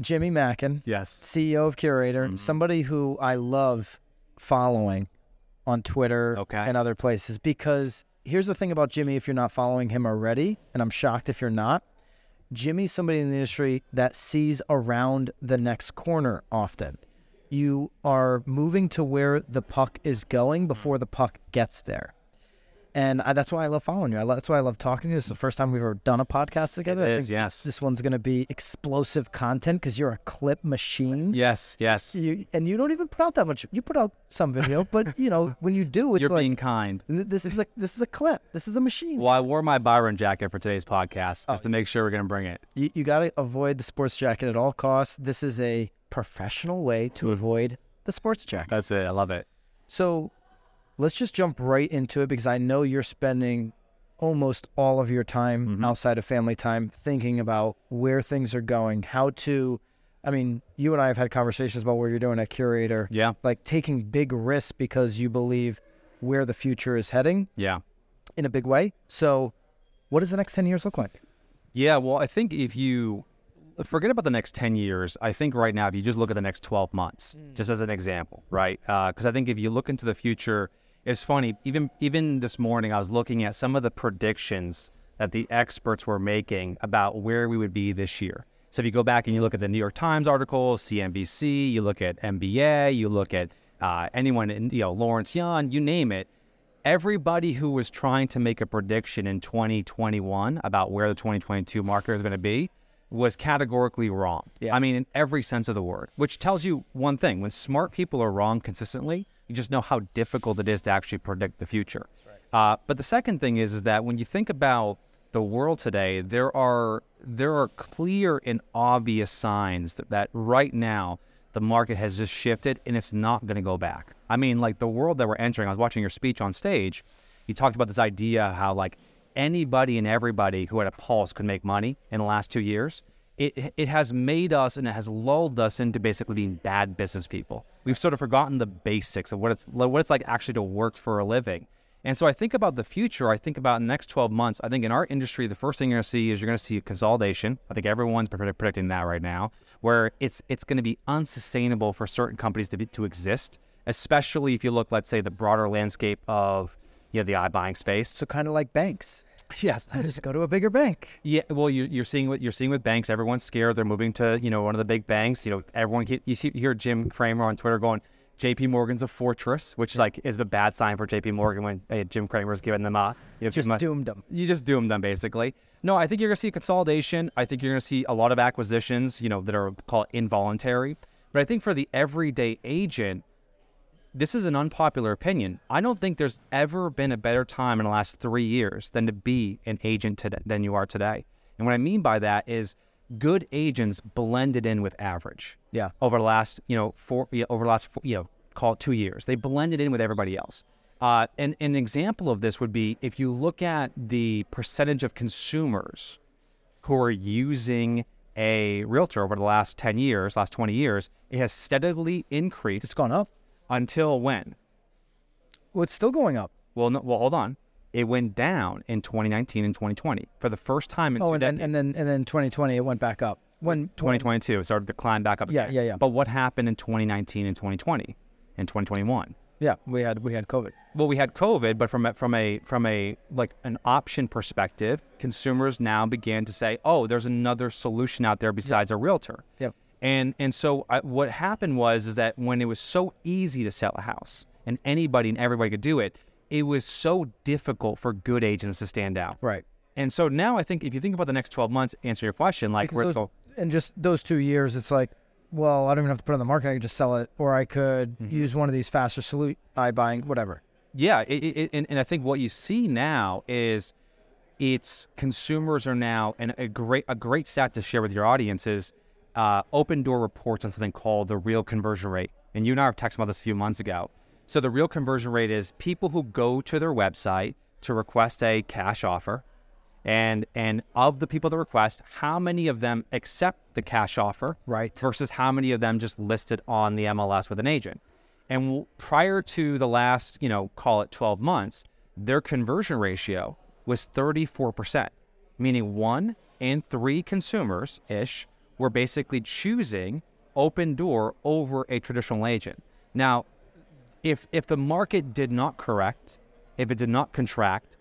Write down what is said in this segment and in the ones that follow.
Jimmy Mackin, Yes. CEO of Curaytor, Mhm. somebody who I love following on Twitter Okay. and other places because here's the thing about Jimmy if you're not following him already, and I'm shocked if you're not. Jimmy's somebody in the industry that sees around the next corner often. You are moving to where the puck is going before the puck gets there. And I, that's why I love following you. I love, that's why I love talking to you. This is the first time we've ever done a podcast together. It I is, think yes. This, this one's going to be explosive content because you're a clip machine. Yes. Yes. You, and you don't even put out that much. You put out some video, but you know when you do, it's You're like being kind. this is a this is a clip. This is a machine. Well, I wore my Byron jacket for today's podcast Oh. just to make sure we're gonna bring it. You, you got to avoid the sports jacket at all costs. This is a professional way to hmm. avoid the sports jacket. That's it. I love it. So let's just jump right into it because I know you're spending almost all of your time Mhm. outside of family time thinking about where things are going, how to. I mean, you and I have had conversations about what you're doing at Curaytor, Yeah. like taking big risks because you believe where the future is heading Yeah. in a big way. So, what does the next 10 years look like? Yeah, well, I think if you forget about the next 10 years, I think right now, if you just look at the next 12 months, just as an example, right? Because I think if you look into the future, it's funny. Even even this morning, I was looking at some of the predictions that the experts were making about where we would be this year. So if you go back and you look at the New York Times articles, CNBC, you look at MBA, you look at uh, anyone, in, you know, Lawrence Yun, you name it everybody who was trying to make a prediction in 2021 about where the 2022 market is going to be was categorically wrong. Yeah. I mean, in every sense of the word, which tells you one thing when smart people are wrong consistently, you just know how difficult it is to actually predict the future. Uh, but the second thing is, is that when you think about the world today, there are there are clear and obvious signs that, that right now the market has just shifted and it's not going to go back. I mean, like the world that we're entering. I was watching your speech on stage. You talked about this idea how like anybody and everybody who had a pulse could make money in the last two years. It it has made us and it has lulled us into basically being bad business people. We've sort of forgotten the basics of what it's what it's like actually to work for a living. And so I think about the future. I think about the next 12 months. I think in our industry, the first thing you're going to see is you're going to see consolidation. I think everyone's predicting that right now, where it's it's going to be unsustainable for certain companies to be, to exist, especially if you look, let's say, the broader landscape of you know the iBuying space. So, kind of like banks. Yes, Just go to a bigger bank. yeah, well, you, you're seeing what you're seeing with banks. Everyone's scared. They're moving to you know one of the big banks. You know, everyone he- you see you hear Jim Cramer on Twitter going, "J.P. Morgan's a fortress," which like is a bad sign for J.P. Morgan when hey, Jim Cramer's giving them a you know, Just much- doomed them. you just doomed them basically. No, I think you're gonna see consolidation. I think you're gonna see a lot of acquisitions. You know that are called involuntary. But I think for the everyday agent, this is an unpopular opinion. I don't think there's ever been a better time in the last three years than to be an agent today than you are today. And what I mean by that is good agents blended in with average Yeah. over the last, you know, four, yeah, over the last, four, you know, call it two years. They blended in with everybody else. Uh, and an example of this would be if you look at the percentage of consumers who are using a realtor over the last 10 years, last 20 years, it has steadily increased It's gone up. Until when? Well, it's still going up. Well, no, well, hold on. It went down in 2019 and 2020 for the first time in Oh, two and then, decades. and then and then 2020 it went back up. When 2022 it started to climb back up. Yeah, again. yeah, yeah. But what happened in 2019 and 2020 and 2021? yeah, we had we had COVID. Well, we had COVID, but from a, from a from a like an option perspective, consumers now began to say, "Oh, there's another solution out there besides a realtor." Yep. And and so I, what happened was is that when it was so easy to sell a house and anybody and everybody could do it, it was so difficult for good agents to stand out. Right. And so now I think if you think about the next 12 months, answer your question, like Because where's those- go? And just those two years, it's like, well, I don't even have to put it on the market. I can just sell it, or I could Mm-hmm. use one of these faster salute buying, whatever. Yeah, it, it, and, and I think what you see now is it's consumers are now, and a great a great stat to share with your audience is uh, Opendoor reports on something called the real conversion rate. And you and I were texting about this a few months ago. So the real conversion rate is people who go to their website to request a cash offer, and and of the people that request, how many of them accept the cash offer, Right. versus how many of them just listed on the MLS with an agent. And prior to the last, you know, call it 12 months, their conversion ratio was 34%, meaning one in three consumers ish were basically choosing Opendoor over a traditional agent. Now, if if the market did not correct, if it did not contract,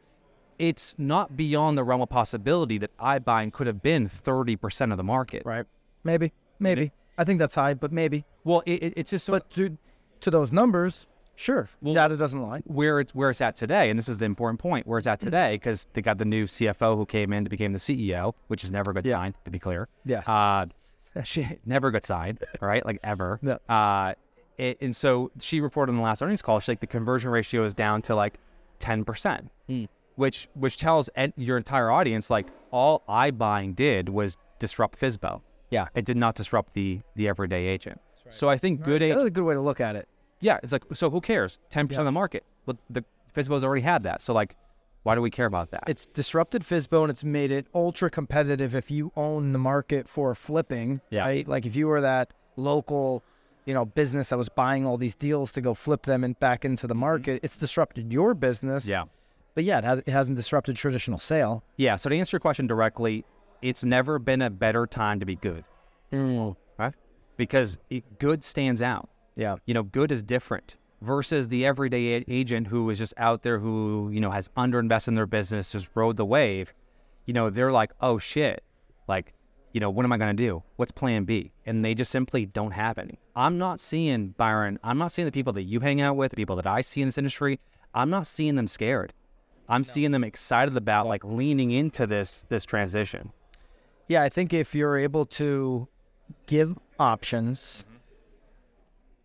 it's not beyond the realm of possibility that iBuying could have been 30% of the market. Right. Maybe. Maybe. I think that's high, but maybe. Well, it, it- it's just so But to to those numbers, sure. Well- data doesn't lie. where it's where it's at today, and this is the important point, where it's at today, because they got the new CFO who came in to become the CEO, which is never a good Yeah. sign, to be clear. Yes. Uh, she, never a good sign, all right? Like ever. No. Uh, it, and so she reported in the last earnings call, she's like the conversion ratio is down to like ten percent, Hmm. which which tells en- your entire audience like all iBuying did was disrupt FSBO. Yeah. It did not disrupt the the everyday agent. So I think good That's a good way to look at it. Yeah, it's like so. Who cares? Ten percent of the market. But the FSBO's already had that. So like, why do we care about that? It's disrupted FISBO and it's made it ultra competitive if you own the market for flipping. Yeah. Right? Like if you were that local, you know, business that was buying all these deals to go flip them and back into the market, it's disrupted your business. Mm-hmm. yeah, But yeah, it, has, it hasn't disrupted traditional sale. yeah. So to answer your question directly, it's never been a better time to be good, right? Because it, good stands out. Yeah. You know, good is different versus the everyday a- agent who is just out there who you know has underinvested in their business, just rode the wave. You know, they're like, oh shit, like. You know, what am I going to do? What's plan B? And they just simply don't have any. I'm not seeing, Byron, I'm not seeing the people that you hang out with, the people that I see in this industry, I'm not seeing them scared. I'm seeing them excited about like leaning into this this transition. Yeah, I think if you're able to give options, mm-hmm.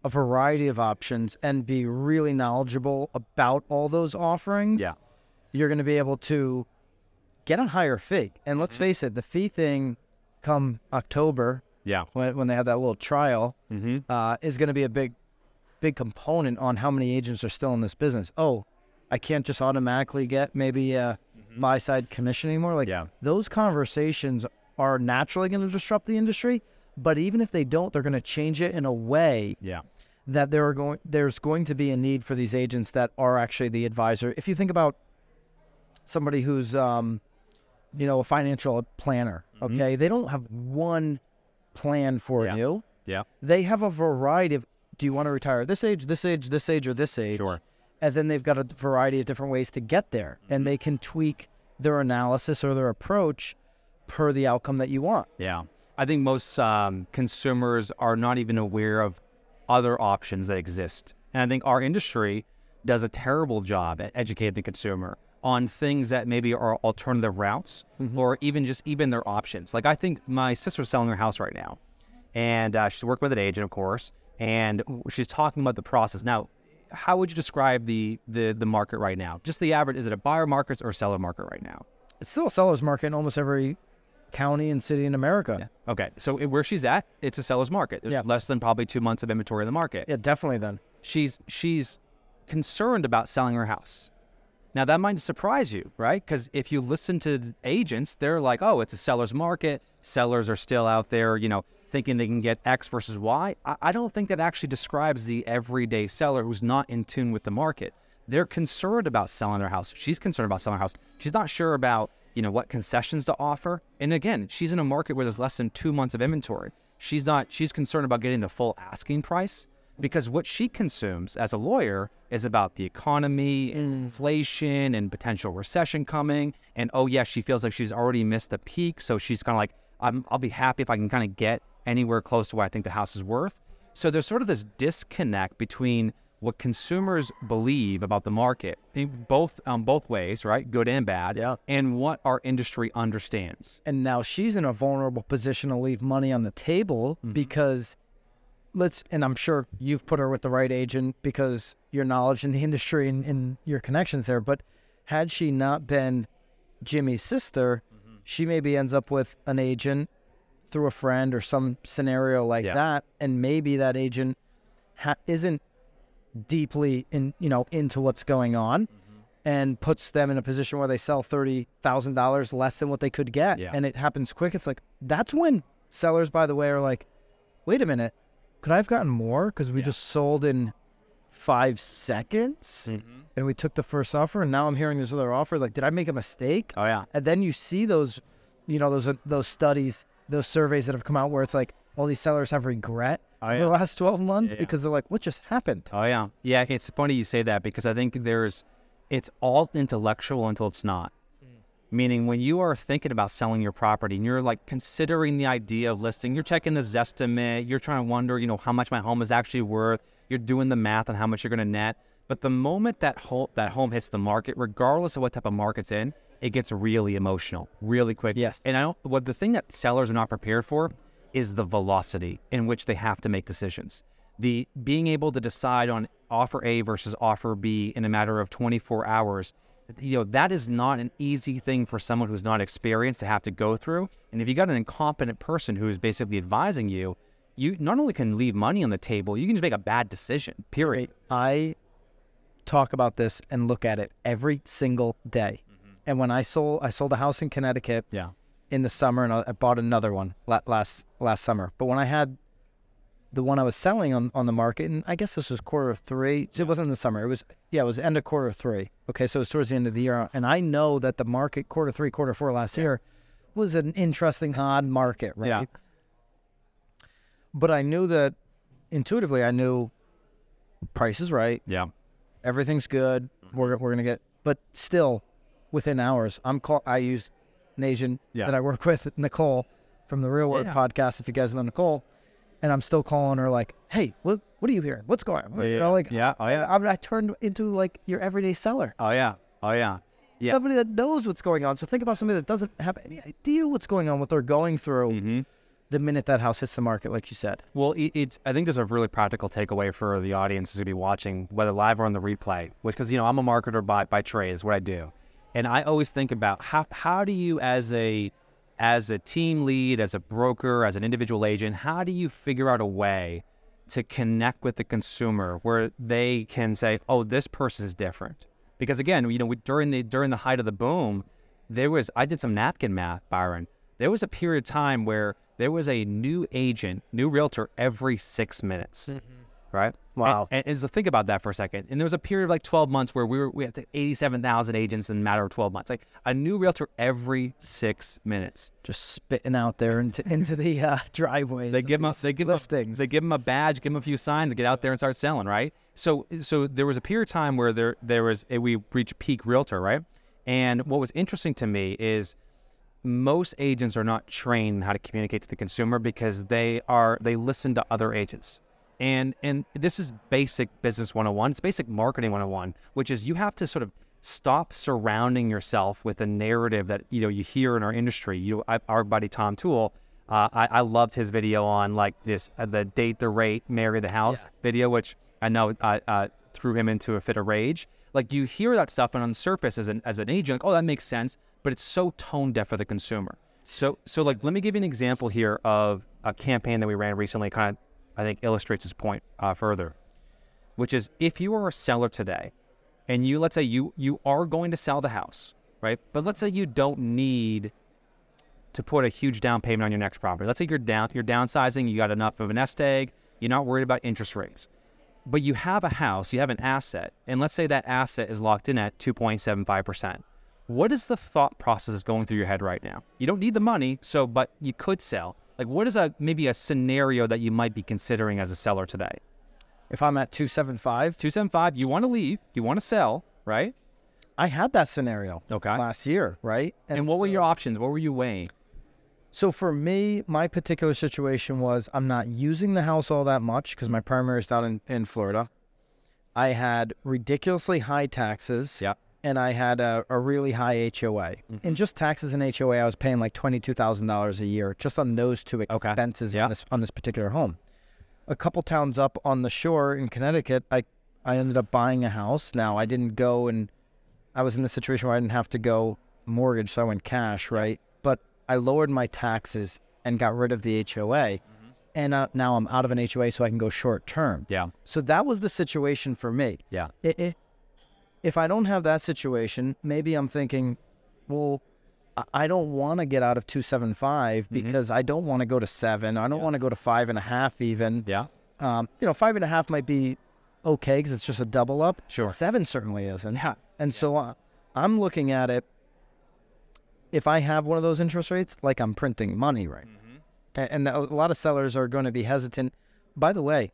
A variety of options, and be really knowledgeable about all those offerings, yeah. you're going to be able to get a higher fee. And let's face it, the fee thing come October Yeah. when, when they have that little trial Mm-hmm. uh, is going to be a big, big component on how many agents are still in this business. Oh, I can't just automatically get maybe a buy side commission anymore. Like Yeah. those conversations are naturally going to disrupt the industry. But even if they don't, they're going to change it in a way Yeah. that there are going there's going to be a need for these agents that are actually the advisor. If you think about somebody who's um, you know, a financial planner, okay, they don't have one plan for Mm-hmm. Yeah. you. Yeah. They have a variety of do you want to retire at this age, this age, this age, or this age? Sure. And then they've got a variety of different ways to get there. Mm-hmm. And they can tweak their analysis or their approach per the outcome that you want. Yeah. I think most um, consumers are not even aware of other options that exist. And I think our industry does a terrible job at educating the consumer on things that maybe are alternative routes or even just even their options. Like I think my sister's selling her house right now, and uh, she's working with an agent, of course, and she's talking about the process. Now, how would you describe the the the market right now? Just the average. Is it a buyer market or a seller market right now? It's still a seller's market in almost every county and city in America. Yeah, Okay, so where she's at, it's a seller's market. There's Yeah. less than probably two months of inventory in the market. Yeah, definitely then. She's she's concerned about selling her house. Now that might surprise you, right? Because if you listen to agents, they're like, "Oh, it's a seller's market. Sellers are still out there, you know, thinking they can get X versus Y." I, I don't think that actually describes the everyday seller who's not in tune with the market. They're concerned about selling their house. She's concerned about selling her house. She's not sure about you know what concessions to offer. And again, she's in a market where there's less than two months of inventory. She's not. She's concerned about getting the full asking price because what she consumes as a lawyer is about the economy and inflation and potential recession coming. And oh yes, she feels like she's already missed the peak, so she's kind of like, I'm, I'll be happy if I can kind of get anywhere close to what I think the house is worth. So there's sort of this disconnect between what consumers believe about the market, in both um, both ways, right, good and bad, Yeah. and what our industry understands. And now she's in a vulnerable position to leave money on the table because let's and I'm sure you've put her with the right agent because your knowledge in the industry and, and your connections there. But had she not been Jimmy's sister, she maybe ends up with an agent through a friend or some scenario like Yeah. that, and maybe that agent ha- isn't deeply in you know into what's going on. Mm-hmm. And puts them in a position where they sell thirty thousand dollars less than what they could get, Yeah. and it happens quick. It's like that's when sellers, by the way, are like, "Wait a minute, could I have gotten more? Because we just sold in five seconds, mm-hmm. and we took the first offer, and now I'm hearing this other offer. Like, did I make a mistake? Oh yeah, And then you see those, you know, those uh, those studies those surveys that have come out where it's like all these sellers have regret Oh, yeah. the last 12 months Yeah, yeah. because they're like, what just happened? Oh yeah, yeah. It's funny you say that because I think there's, it's all intellectual until it's not. Hmm. Meaning, when you are thinking about selling your property and you're like considering the idea of listing, you're checking the Zestimate, you're trying to wonder, you know, how much my home is actually worth. You're doing the math on how much you're going to net. But the moment that home that home hits the market, regardless of what type of market's in, it gets really emotional, really quick. Yes. And I don't. What the thing that sellers are not prepared for is the velocity in which they have to make decisions. The being able to decide on offer A versus offer B in a matter of 24 hours, you know, that is not an easy thing for someone who's not experienced to have to go through. And if you got an incompetent person who is basically advising you, you not only can leave money on the table, you can just make a bad decision. Period. I talk about this and look at it every single day. Mm-hmm. And when I sold, I sold a house in Connecticut Yeah. In the summer, and I I bought another one last last summer. But when I had the one I was selling on, on the market, and I guess this was quarter three. It wasn't in the summer. It was yeah, it was end of quarter three. Okay, so it was towards the end of the year, and I know that the market quarter three, quarter four last year was an interesting odd market, right? Yeah. But I knew that intuitively, I knew price is right, Yeah. everything's good. We're we're gonna get, but still, within hours, I'm call. I use an agent Yeah. that I work with, Nicole, from the Real World Yeah. podcast. If you guys know Nicole, and I'm still calling her like, "Hey, what what are you hearing? What's going on?" You know, like yeah. Oh yeah. I, I turned into like your everyday seller, Oh yeah. Oh yeah. Yeah. somebody that knows what's going on. So think about somebody that doesn't have any idea what's going on, what they're going through Mm-hmm. the minute that house hits the market, like you said. Well, it, it's. I think there's a really practical takeaway for the audience who's gonna be watching, whether live or on the replay. Which, because you know, I'm a marketer by by trade, is what I do, and I always think about how how do you as a as a team lead, as a broker, as an individual agent, how do you figure out a way to connect with the consumer where they can say, "Oh, this person is different," because again, you know, we, during the during the height of the boom, there was I did some napkin math, Byron. There was a period of time where there was a new agent, new realtor every six minutes, mm-hmm. Right? Wow. And, and, so think about that for a second. And there was a period of like 12 months where we were we had 87,000 agents in a matter of 12 months, like a new realtor every six minutes. Just spitting out there into into the uh, driveways. They give them, these they give them, they give them a badge, give them a few signs, get out there and start selling, right? So, so there was a period of time where there, there was a, we reached peak realtor, right? And what was interesting to me is most agents are not trained how to communicate to the consumer because they are they listen to other agents. And and this is basic business 101. It's basic marketing 101, which is you have to sort of stop surrounding yourself with a narrative that you know you hear in our industry. You, I, our buddy Tom Toole, uh, I, I loved his video on like this uh, the date the rate, marry the house Yeah. video, which I know uh, uh, threw him into a fit of rage. Like you hear that stuff, and on the surface, as an as an agent, like, oh, that makes sense, but it's so tone deaf for the consumer. So so like let me give you an example here of a campaign that we ran recently. Kind of, I think illustrates this point uh, further, which is if you are a seller today, and you let's say you you are going to sell the house, right? But let's say you don't need to put a huge down payment on your next property. Let's say you're down you're downsizing, you got enough of a nest egg, you're not worried about interest rates. But you have a house, you have an asset, and let's say that asset is locked in at 2.75%. What is the thought process going through your head right now? You don't need the money, so but you could sell. Like what is a maybe a scenario that you might be considering as a seller today? if I'm at two seven five, 275, you want to leave, you want to sell, right? I had that scenario Okay. last year, right? And what were your options? What were you weighing? So for me, my particular situation was I'm not using the house all that much because my primary is down in, in Florida. I had ridiculously high taxes. Yeah. And I had a, a really high HOA. And just taxes and HOA, I was paying like twenty-two thousand dollars a year just on those two Okay. expenses Yeah. on this on this particular home. A couple towns up on the shore in Connecticut, I I ended up buying a house. Now I didn't go and I was in the situation where I didn't have to go mortgage, so I went cash, right? But I lowered my taxes and got rid of the HOA, and uh, now I'm out of an HOA, so I can go short term. Yeah. So that was the situation for me. Yeah. I- i- if I don't have that situation, maybe I'm thinking, well, I- don't want to get out of 275 because I don't want to go to seven. I don't want to go to five and a half even. Yeah. Um, you know, five and a half might be okay because it's just a double up. Sure. Seven certainly isn't. Yeah. And so uh, I'm looking at it. If I have one of those interest rates, like I'm printing money, right? A- And a lot of sellers are going to be hesitant. By the way,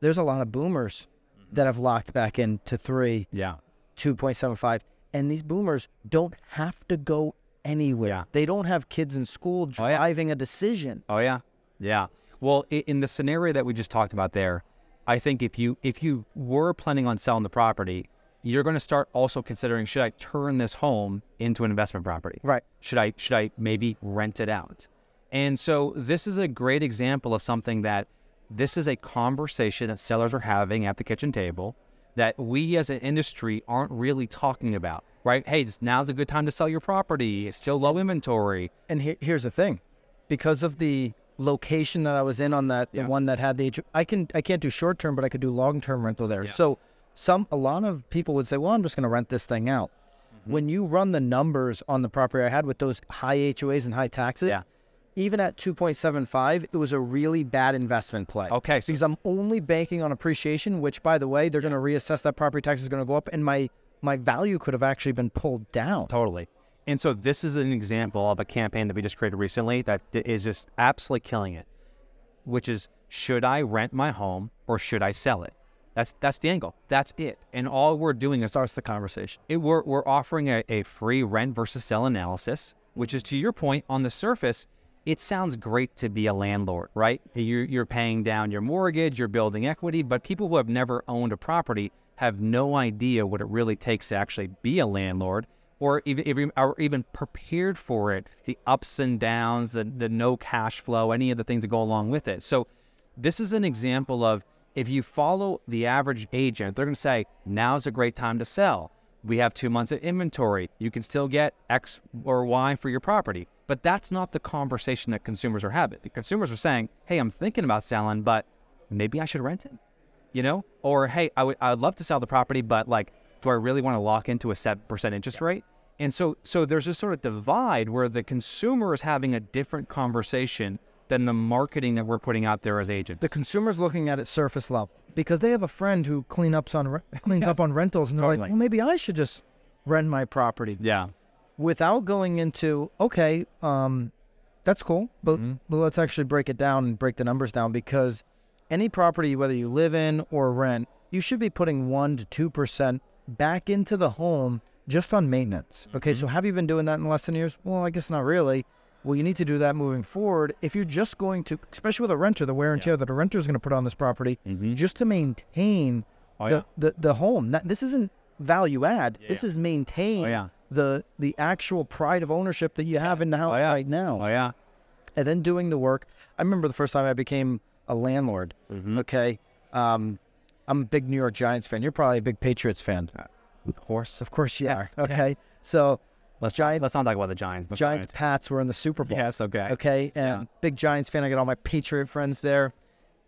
there's a lot of boomers Mm-hmm. that have locked back into three, Yeah. 2.75. And these boomers don't have to go anywhere. Yeah. They don't have kids in school Oh, yeah. driving a decision. Oh yeah, yeah. Well, in the scenario that we just talked about there, I think if you if you were planning on selling the property, you're going to start also considering should I turn this home into an investment property? Right. Should I should I maybe rent it out? And so this is a great example of something that this is a conversation that sellers are having at the kitchen table that we as an industry aren't really talking about, right? Hey, now's a good time to sell your property. It's still low inventory. And he- here's the thing, because of the location that I was in on that, Yeah. the one that had the, I can I can't do short term, but I could do long term rental there. Yeah. So some a lot of people would say, well, I'm just going to rent this thing out. Mm-hmm. When you run the numbers on the property I had with those high HOAs and high taxes, Yeah. Even at 2.75, it was a really bad investment play. Okay, so because I'm only banking on appreciation, which by the way, they're going to reassess that property tax is going to go up, and my my value could have actually been pulled down. Totally. And so this is an example of a campaign that we just created recently that is just absolutely killing it, which is should I rent my home or should I sell it? That's that's the angle. That's it. And all we're doing is starts the conversation. it, we're, we're offering a, a free rent versus sell analysis, which is to your point, on the surface, it sounds great to be a landlord, right? You're, you're paying down your mortgage, you're building equity, but people who have never owned a property have no idea what it really takes to actually be a landlord or even, even, prepared for it, the ups and downs, the, the no cash flow, any of the things that go along with it. So this is an example of if you follow the average agent, they're going to say, now's a great time to sell. We have two months of inventory. You can still get X or Y for your property. But that's not the conversation that consumers are having. The consumers are saying, hey, I'm thinking about selling, but maybe I should rent it, you know? Or, hey, I would I'd love to sell the property, but like, do I really want to lock into a 7% interest rate? And so, so there's this sort of divide where the consumer is having a different conversation than the marketing that we're putting out there as agents. The consumer's looking at it surface level because they have a friend who clean ups on re- cleans up on rentals, and they're like, well, maybe I should just rent my property yeah. Without going into okay, um, that's cool, but, Mhm. but let's actually break it down and break the numbers down because any property, whether you live in or rent, you should be putting one to two percent back into the home just on maintenance. Okay, so have you been doing that in the last ten years? Well, I guess not really. Well, you need to do that moving forward. If you're just going to, especially with a renter, the wear and tear that a renter is going to put on this property, Mhm. just to maintain Oh, the, yeah. the the home. This isn't value add. This Yeah. is maintain Oh, yeah. The the actual pride of ownership that you have in the house yeah. right now, Oh, yeah. and then doing the work. I remember the first time I became a landlord. Mhm. Okay, um, I'm a big New York Giants fan. You're probably a big Patriots fan. Of course. Of course you Yes, are. Okay, so Let's, Giants- let's not talk about the Giants. But Giants Pats were in the Super Bowl. Yes, okay. Okay, and big Giants fan. I got all my Patriot friends there,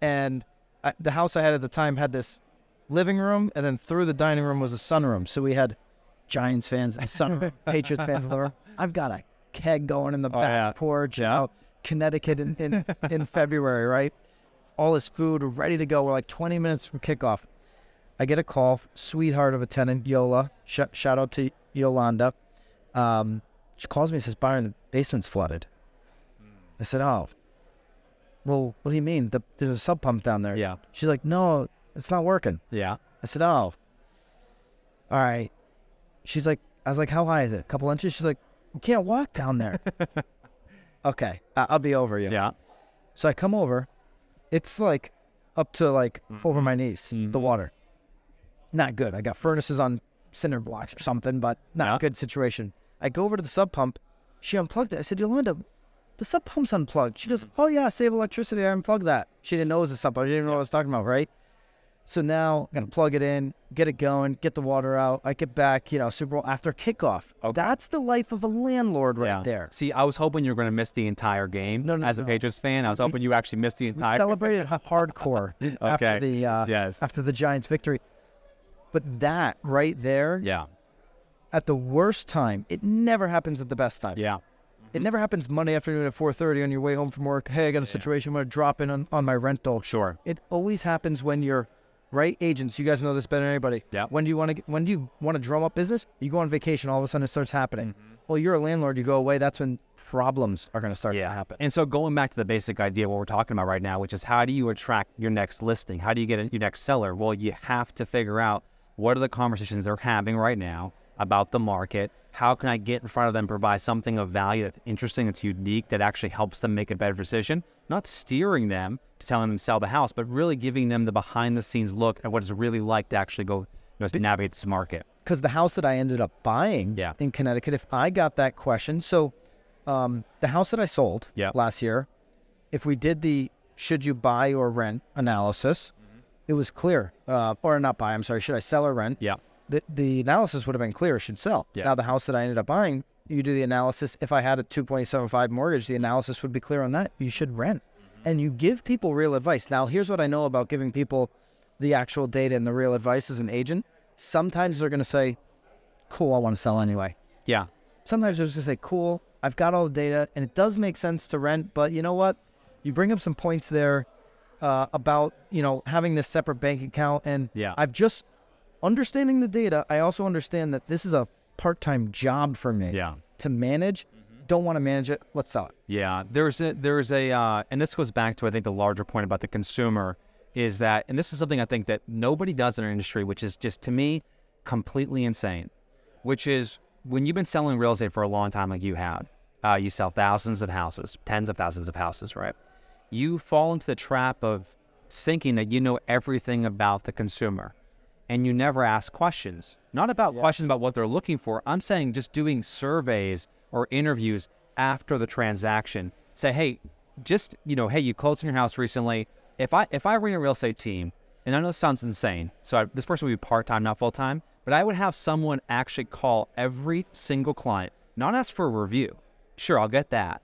and I, the house I had at the time had this living room, and then through the dining room was a sunroom. So we had Giants fans and sunroom, Patriots fans. I've got a keg going in the Oh, back yeah. porch. Yeah. out Connecticut in, in, in February, right? All this food we're ready to go. We're like 20 minutes from kickoff. I get a call, sweetheart of a tenant, Yola. Sh- shout out to Yolanda. Um, she calls me and says, Byron, the basement's flooded. I said, oh, well, what do you mean? The, there's a sump pump down there. Yeah. She's like, no, it's not working. Yeah. I said, oh, all right. She's like, I was like, how high is it? A couple inches? She's like, you can't walk down there. okay, I- I'll be over you. Yeah. So I come over. It's like up to like over my knees, the Mhm. water. Not good. I got furnaces on cinder blocks or something, but not Yeah. a good situation. I go over to the sump pump. She unplugged it. I said, Yolanda, the sump pump's unplugged. She goes, Mm-hmm. Oh, yeah, save electricity. I unplugged that. She didn't know it was a sump pump. She didn't know what I was talking about, right? So now I'm going to plug it in, get it going, get the water out. I get back, you know, Super Bowl after kickoff. Okay. That's the life of a landlord right yeah. there. See, I was hoping you were going to miss the entire game. No, no, As a. Patriots fan, I was hoping you actually missed the entire. We celebrated hardcore after the uh, Yes. after the Giants' victory. But that right there, Yeah. at the worst time, it never happens at the best time. Yeah. It never happens Monday afternoon at 4:30 on your way home from work. Hey, I got a situation. I'm gonna drop in on, on my rental. Sure. It always happens when you're right agents. You guys know this better than anybody. Yeah. When do you want to when do you want to drum up business? You go on vacation. All of a sudden, it starts happening. Mm-hmm. well, you're a landlord, you go away, that's when problems are going to start to happen. And so going back to the basic idea, what we're talking about right now, which is how do you attract your next listing? How do you get your next seller? Well, you have to figure out what are the conversations they're having right now about the market. How can I get in front of them, provide something of value that's interesting, that's unique, that actually helps them make a better decision? Not steering them to telling them to sell the house, but really giving them the behind the scenes look at what it's really like to actually go you know, to navigate this market. Because the house that I ended up buying Yeah. in Connecticut, if I got that question, so um, the house that I sold Yeah. last year, if we did the should you buy or rent analysis, Mm-hmm. it was clear. Uh, or not buy, I'm sorry, should I sell or rent? Yeah. The, the analysis would have been clear, should sell. Yeah. Now, the house that I ended up buying, you do the analysis. If I had a 2.75 mortgage, the analysis would be clear on that. You should rent. Mm-hmm. And you give people real advice. Now, here's what I know about giving people the actual data and the real advice as an agent. Sometimes they're going to say, cool, I want to sell anyway. Yeah. Sometimes they're just going to say, cool, I've got all the data and it does make sense to rent. But you know what? You bring up some points there uh, about, you know, having this separate bank account. And Yeah. I've just understanding the data. I also understand that this is a part time job for me Yeah. to manage. Don't want to manage it. Let's sell it. Yeah, there's a there's a uh, and this goes back to I think the larger point about the consumer is that and this is something I think that nobody does in our industry, which is just to me completely insane. Which is when you've been selling real estate for a long time, like you had, uh, you sell thousands of houses, tens of thousands of houses, right? You fall into the trap of thinking that you know everything about the consumer and you never ask questions. Not about questions about what they're looking for. I'm saying just doing surveys or interviews after the transaction. Say, hey, just you know, hey, you closed on your house recently. If I if I ran a real estate team, and I know this sounds insane, so I, this person would be part time, not full time, but I would have someone actually call every single client, not ask for a review. Sure, I'll get that.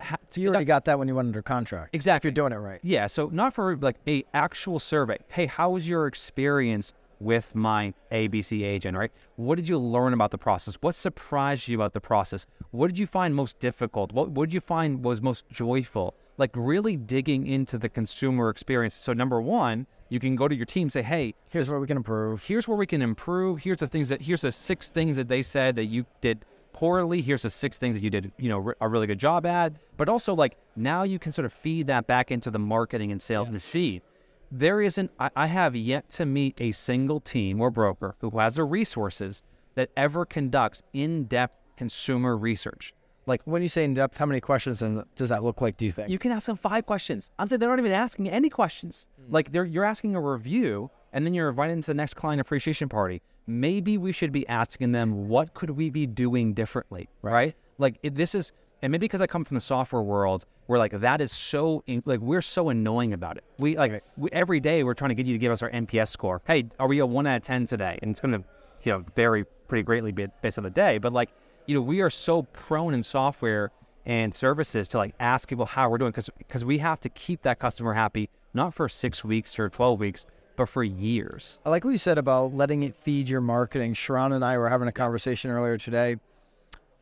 Ha- So you already got that when you went under contract. Exactly. If you're doing it right. Yeah, so not for like a actual survey. Hey, how was your experience with my ABC agent, right? What did you learn about the process? What surprised you about the process? What did you find most difficult? What, what did you find was most joyful? Like really digging into the consumer experience. So number one, you can go to your team and say, hey, Here's where we can improve. here's where we can improve. Here's the things that here's the six things that they said that you did poorly. Here's the six things that you did, you know, a really good job at. But also like now you can sort of feed that back into the marketing and sales machine. There isn't I, I have yet to meet a single team or broker who has the resources that ever conducts in-depth consumer research. Like When you say in depth, how many questions and does that look like? Do you think? you can ask them five questions. I'm saying they're not even asking any questions. Hmm. Like they're you're asking a review, and then you're invited into the next client appreciation party. Maybe we should be asking them what could we be doing differently, right? Like it, this is, and maybe because I come from the software world, where like that is so in, like we're so annoying about it. We like we, every day we're trying to get you to give us our NPS score. Hey, are we a one out of ten today? And it's going to you know vary pretty greatly based on the day, but like you know we are so prone in software and services to like ask people how we're doing because because we have to keep that customer happy not for six weeks or 12 weeks but for years I like what you said about letting it feed your marketing. Sharran and I were having a conversation earlier today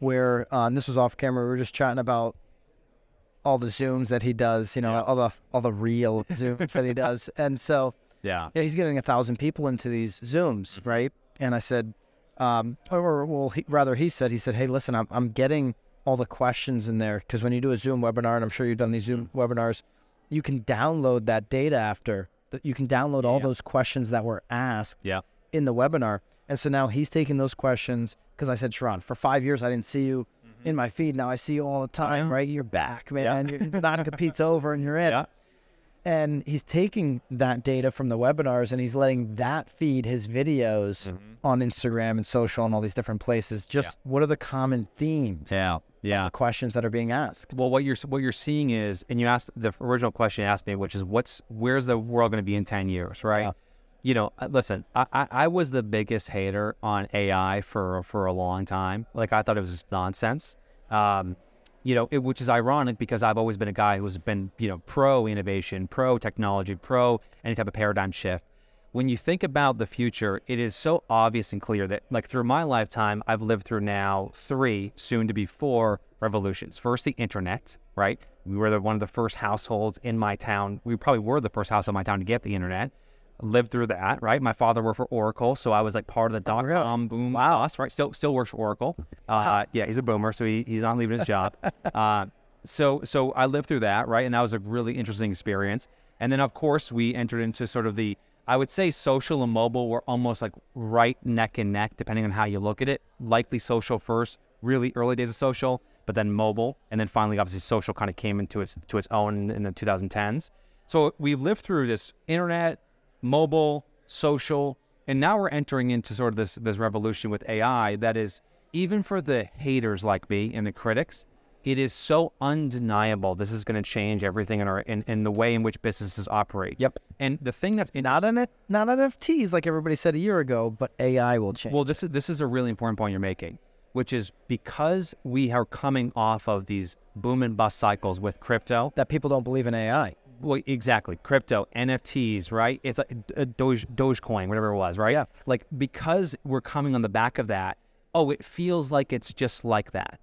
where, uh, and this was off camera, we were just chatting about all the Zooms that he does, you know, all the all the real Zooms that he does. And so yeah yeah, he's getting a thousand people into these Zooms, Mm-hmm. right? And I said, um, or well, he, rather he said, he said, hey, listen, I'm I'm getting all the questions in there because when you do a Zoom webinar, and I'm sure you've done these Zoom Mm-hmm. webinars, you can download that data after. That you can download all Yeah. those questions that were asked yeah in the webinar. And so now he's taking those questions because I said, Sharran, for five years I didn't see you mm-hmm. in my feed. Now I see you all the time, right? You're back, man. You're not competes over and you're in. Yeah. And he's taking that data from the webinars and he's letting that feed his videos mm-hmm. on Instagram and social and all these different places. Just what are the common themes? yeah yeah The questions that are being asked. well what you're what you're seeing is and you asked the original question you asked me which is what's where's the world going to be in 10 years right Yeah. You know uh, listen I, I i was the biggest hater on ai for for a long time like i thought it was just nonsense um you know it, which is ironic because i've always been a guy who's been you know pro innovation pro technology pro any type of paradigm shift when you think about the future, it is so obvious and clear that, like, through my lifetime, I've lived through now three, soon to be four revolutions. First, the internet, right? We were the, one of the first households in my town. We probably were the first house in my town to get the internet. Lived through that, right? My father worked for Oracle, so I was like part of the dot really? com boom Wow. bust, right? Still still works for Oracle. Uh, yeah, he's a boomer, so he, he's not leaving his job. uh, so so I lived through that, right? And that was a really interesting experience. And then of course we entered into sort of the I would say social and mobile were almost like right neck and neck, depending on how you look at it. Likely social first, really early days of social, but then mobile, and then finally, obviously, social kind of came into its to its own in the 2010s. So we lived through this internet, mobile, social, and now we're entering into sort of this this revolution with AI that is even for the haters like me and the critics, it is so undeniable. This is going to change everything in our in, in the way in which businesses operate. Yep. And the thing that's Not on it, not NFTs like everybody said a year ago, but AI will change. Well, this is this is a really important point you're making, which is because we are coming off of these boom and bust cycles with crypto. that people don't believe in AI. Well, exactly, crypto, NFTs, right? It's like a Doge, Dogecoin, whatever it was, right? Yeah. Like because we're coming on the back of that. Oh, it feels like it's just like that.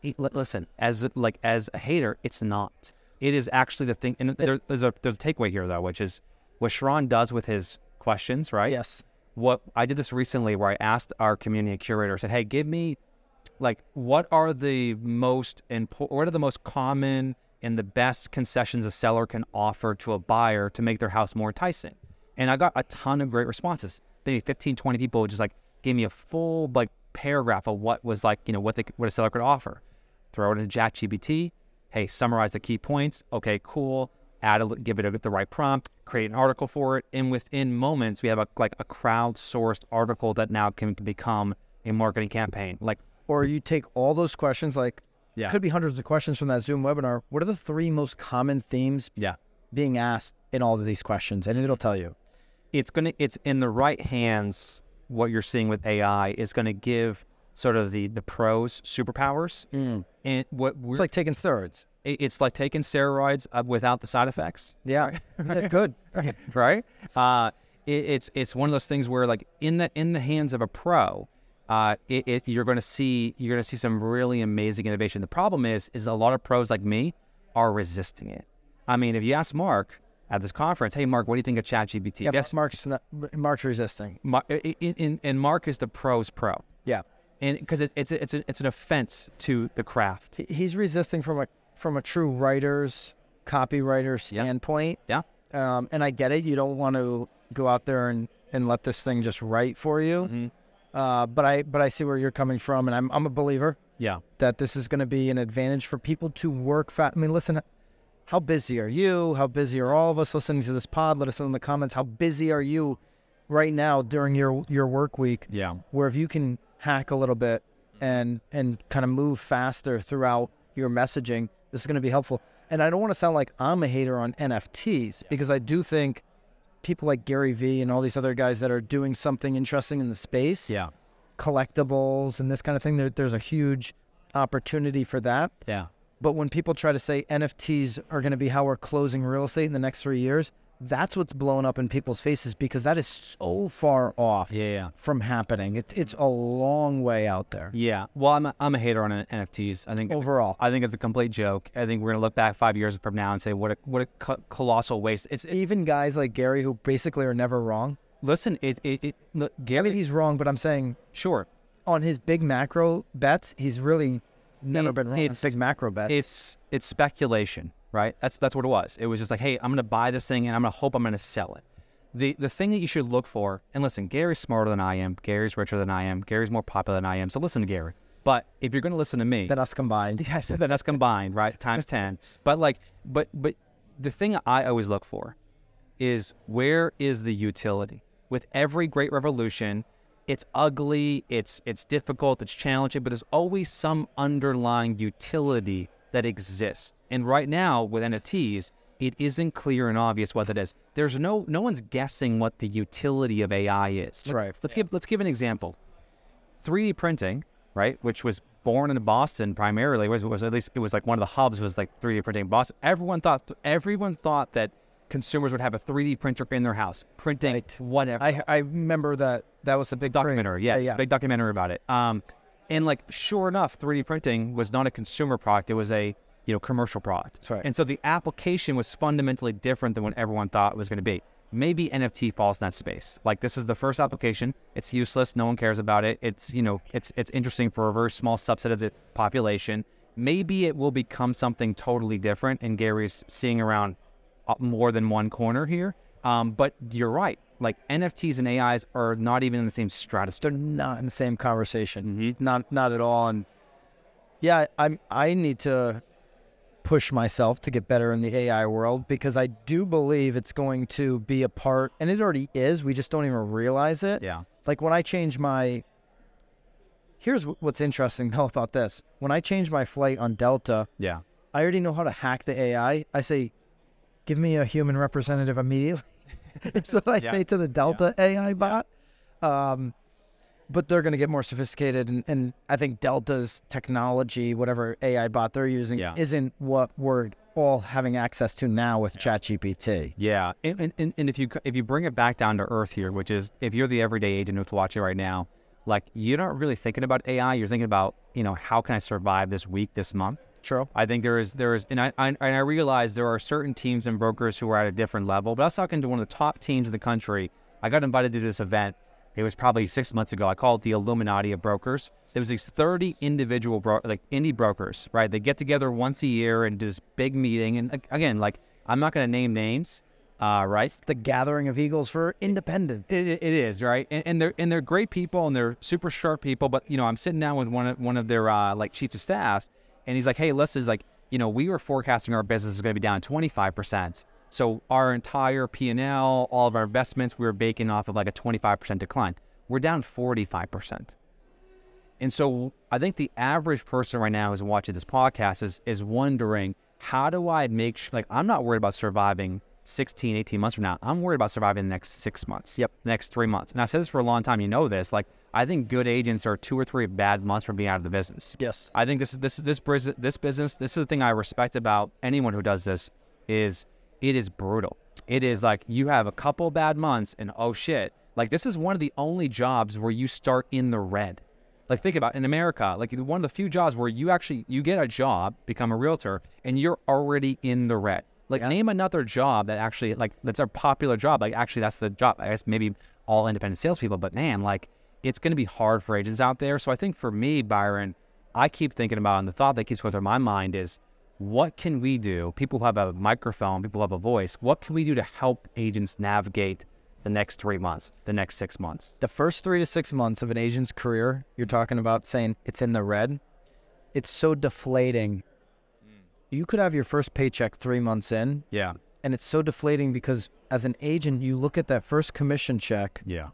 Hey, Listen, as like as a hater, it's not. It is actually the thing. And there, there's a there's a takeaway here though, which is what Sharran does with his questions, right? Yes. what I did this recently where I asked our community curator, I said, "Hey, give me like what are the most important, what are the most common and the best concessions a seller can offer to a buyer to make their house more enticing?" And I got a ton of great responses. Maybe 15, 20 people just like gave me a full like paragraph of what was like, you know, what they what a seller could offer. Throw it into ChatGPT. Hey, summarize the key points. Okay, cool. Add a, give it a, the right prompt. Create an article for it, and within moments, we have a like a crowdsourced article that now can become a marketing campaign. Like, Or you take all those questions, like Yeah. could be hundreds of questions from that Zoom webinar. What are the three most common themes yeah, being asked in all of these questions? And it'll tell you. it's gonna it's in the right hands. What you're seeing with AI is going to give sort of the the pros superpowers, and what we're It's like taking steroids. it- it's like taking steroids uh, without the side effects. Yeah. Yeah, good. right? Uh, it, it's it's one of those things where like in the in the hands of a pro, uh, it, it you're going to see you're going to see some really amazing innovation. The problem is is a lot of pros like me are resisting it. I mean, if you ask Mark at this conference, hey Mark, what do you think of ChatGPT? Yeah, Yes, Mark's not, Mark's resisting. Mar- i- i- in, and Mark is the pros pro, Yeah. and because it, it's a, it's a, it's an offense to the craft. He's resisting from a from a true writer's copywriter standpoint. Yeah. Um, and I get it. You don't want to go out there and, and let this thing just write for you. Mm-hmm. Uh, but I but I see where you're coming from, and I'm I'm a believer Yeah. that this is going to be an advantage for people to work fast. I mean, listen, how busy are you? How busy are all of us listening to this pod? Let us know in the comments. How busy are you right now during your your work week? Yeah. Where if you can hack a little bit and and kind of move faster throughout your messaging, this is going to be helpful. And I don't want to sound like I'm a hater on NFTs because I do think people like Gary Vee and all these other guys that are doing something interesting in the space Yeah. collectibles and this kind of thing. There, there's a huge opportunity for that. Yeah. But when people try to say NFTs are going to be how we're closing real estate in the next three years, that's what's blown up in people's faces because that is so far off Yeah. Yeah. from happening. It's it's a long way out there Yeah. Well, I'm a, I'm a hater on NFTs. I think overall. I think it's a complete joke. I think we're gonna look back five years from now and say what a what a co- colossal waste. It's, it's Even guys like Gary, who basically are never wrong. listen. It it, it look, I Gary. mean, he's wrong, but I'm saying sure. on his big macro bets, he's really never It- been wrong. it's- big macro bets. It's it's speculation, right? That's that's what it was. It was just like, hey, I'm gonna buy this thing and I'm gonna hope I'm gonna sell it. The the thing that you should look for, and listen, Gary's smarter than I am. Gary's richer than I am. Gary's more popular than I am. So listen to Gary. But if you're gonna listen to me, than us combined. Yes, then that's combined, right? Times ten. But like, but but the thing I always look for is where is the utility? With every great revolution, it's ugly, it's it's difficult, it's challenging, but there's always some underlying utility that exists. And right now with NFTs, it isn't clear and obvious what it is. There's no no one's guessing what the utility of AI is. Let- Right. Let's give let's give an example. 3D printing, right, which was born in Boston primarily, was, was at least it was like one of the hubs was like 3D printing Boston. Everyone thought everyone thought that consumers would have a 3D printer in their house, printing whatever. I I remember that that was a big documentary, yeah, it's a big documentary about it. Um, and like sure enough, 3D printing was not a consumer product; it was a you know commercial product. Right. And so the application was fundamentally different than what everyone thought it was going to be. maybe NFT falls in that space. Like this is the first application. It's useless. No one cares about it. It's you know it's it's interesting for a very small subset of the population. Maybe it will become something totally different. And Gary's seeing around more than one corner here. Um, but you're right. Like NFTs and AIs are not even in the same stratosphere. They're not in the same conversation. Not not at all. And yeah, I'm I need to push myself to get better in the AI world because I do believe it's going to be a part, and it already is. We just don't even realize it. Yeah. Like when I change my. Here's what's interesting though about this. When I change my flight on Delta, Yeah. I already know how to hack the AI. I say, give me a human representative immediately. That's what I Yeah. say to the Delta AI bot. Um, but they're going to get more sophisticated. And, and I think Delta's technology, whatever AI bot they're using, Yeah. isn't what we're all having access to now with ChatGPT. Yeah, and, and- and, and if you if you bring it back down to earth here, which is if you're the everyday agent who's watching right now, like you're not really thinking about AI. You're thinking about you know how can I survive this week, this month. True. I think there is there is, and I, I and I realize there are certain teams and brokers who are at a different level. But I was talking to one of the top teams in the country. I got invited to this event. It was probably six months ago. I call it the Illuminati of brokers. There was these 30 individual bro- like indie brokers, right? They get together once a year and do this big meeting. And again, like I'm not going to name names, uh, right? The gathering of eagles for independence. It, it it is right, and, and they're and they're great people, and they're super sharp people. But you know, I'm sitting down with one of one of their uh, like chiefs of staff, and he's like, "Hey, listen, he's like, you know, we were forecasting our business is going to be down 25 percent. So our entire P and L, all of our investments, we were baking off of like a 25 percent decline. We're down 45 percent. And so I think the average person right now who's watching this podcast is is wondering how do I make sure like I'm not worried about surviving 16, 18 months from now. I'm worried about surviving the next six months. Yep. Next three months. And I've said this for a long time. You know this. Like I think good agents are two or three bad months from being out of the business. Yes. I think this is this this bris- this business. This is the thing I respect about anyone who does this is it is brutal. It is like you have a couple bad months and oh shit. Like this is one of the only jobs where you start in the red. Like think about in America, like one of the few jobs where you actually you get a job, become a realtor, and you're already in the red. Like Yeah. name another job that actually like that's a popular job. Like actually that's the job. I guess maybe all independent salespeople, but man, like it's going to be hard for agents out there. So I think for me, Byron, I keep thinking about, and the thought that keeps going through my mind is, what can we do? People who have a microphone, people who have a voice, what can we do to help agents navigate the next three months, the next six months? the first three to six months of an agent's career, you're talking about saying it's in the red. It's so deflating. Hmm. You could have your first paycheck three months in, Yeah. and it's so deflating because as an agent, you look at that first commission check Yeah.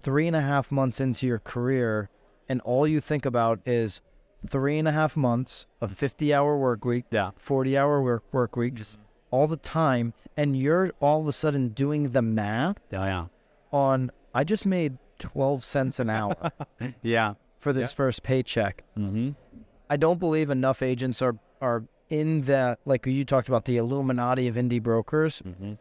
Three and a half months into your career, and all you think about is three and a half months of 50 hour work week, Yeah. 40 hour work, work weeks all the time, and you're all of a sudden doing the math Oh, yeah. on, I just made 12 cents an hour. Yeah. for this first paycheck. Mm-hmm. I don't believe enough agents are are in the like you talked about the Illuminati of indie brokers Mm-hmm.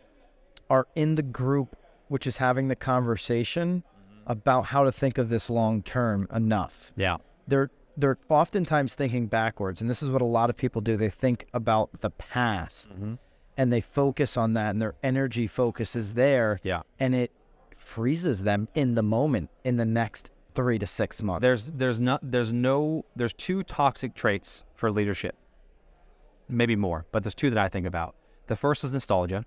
are in the group which is having the conversation about how to think of this long term enough. Yeah. They're they're oftentimes thinking backwards and this is what a lot of people do. They think about the past Mm-hmm. and they focus on that and their energy focuses there Yeah. and it freezes them in the moment in the next 3 to 6 months. There's there's not there's no there's two toxic traits for leadership. Maybe more, but there's two that I think about. The first is nostalgia.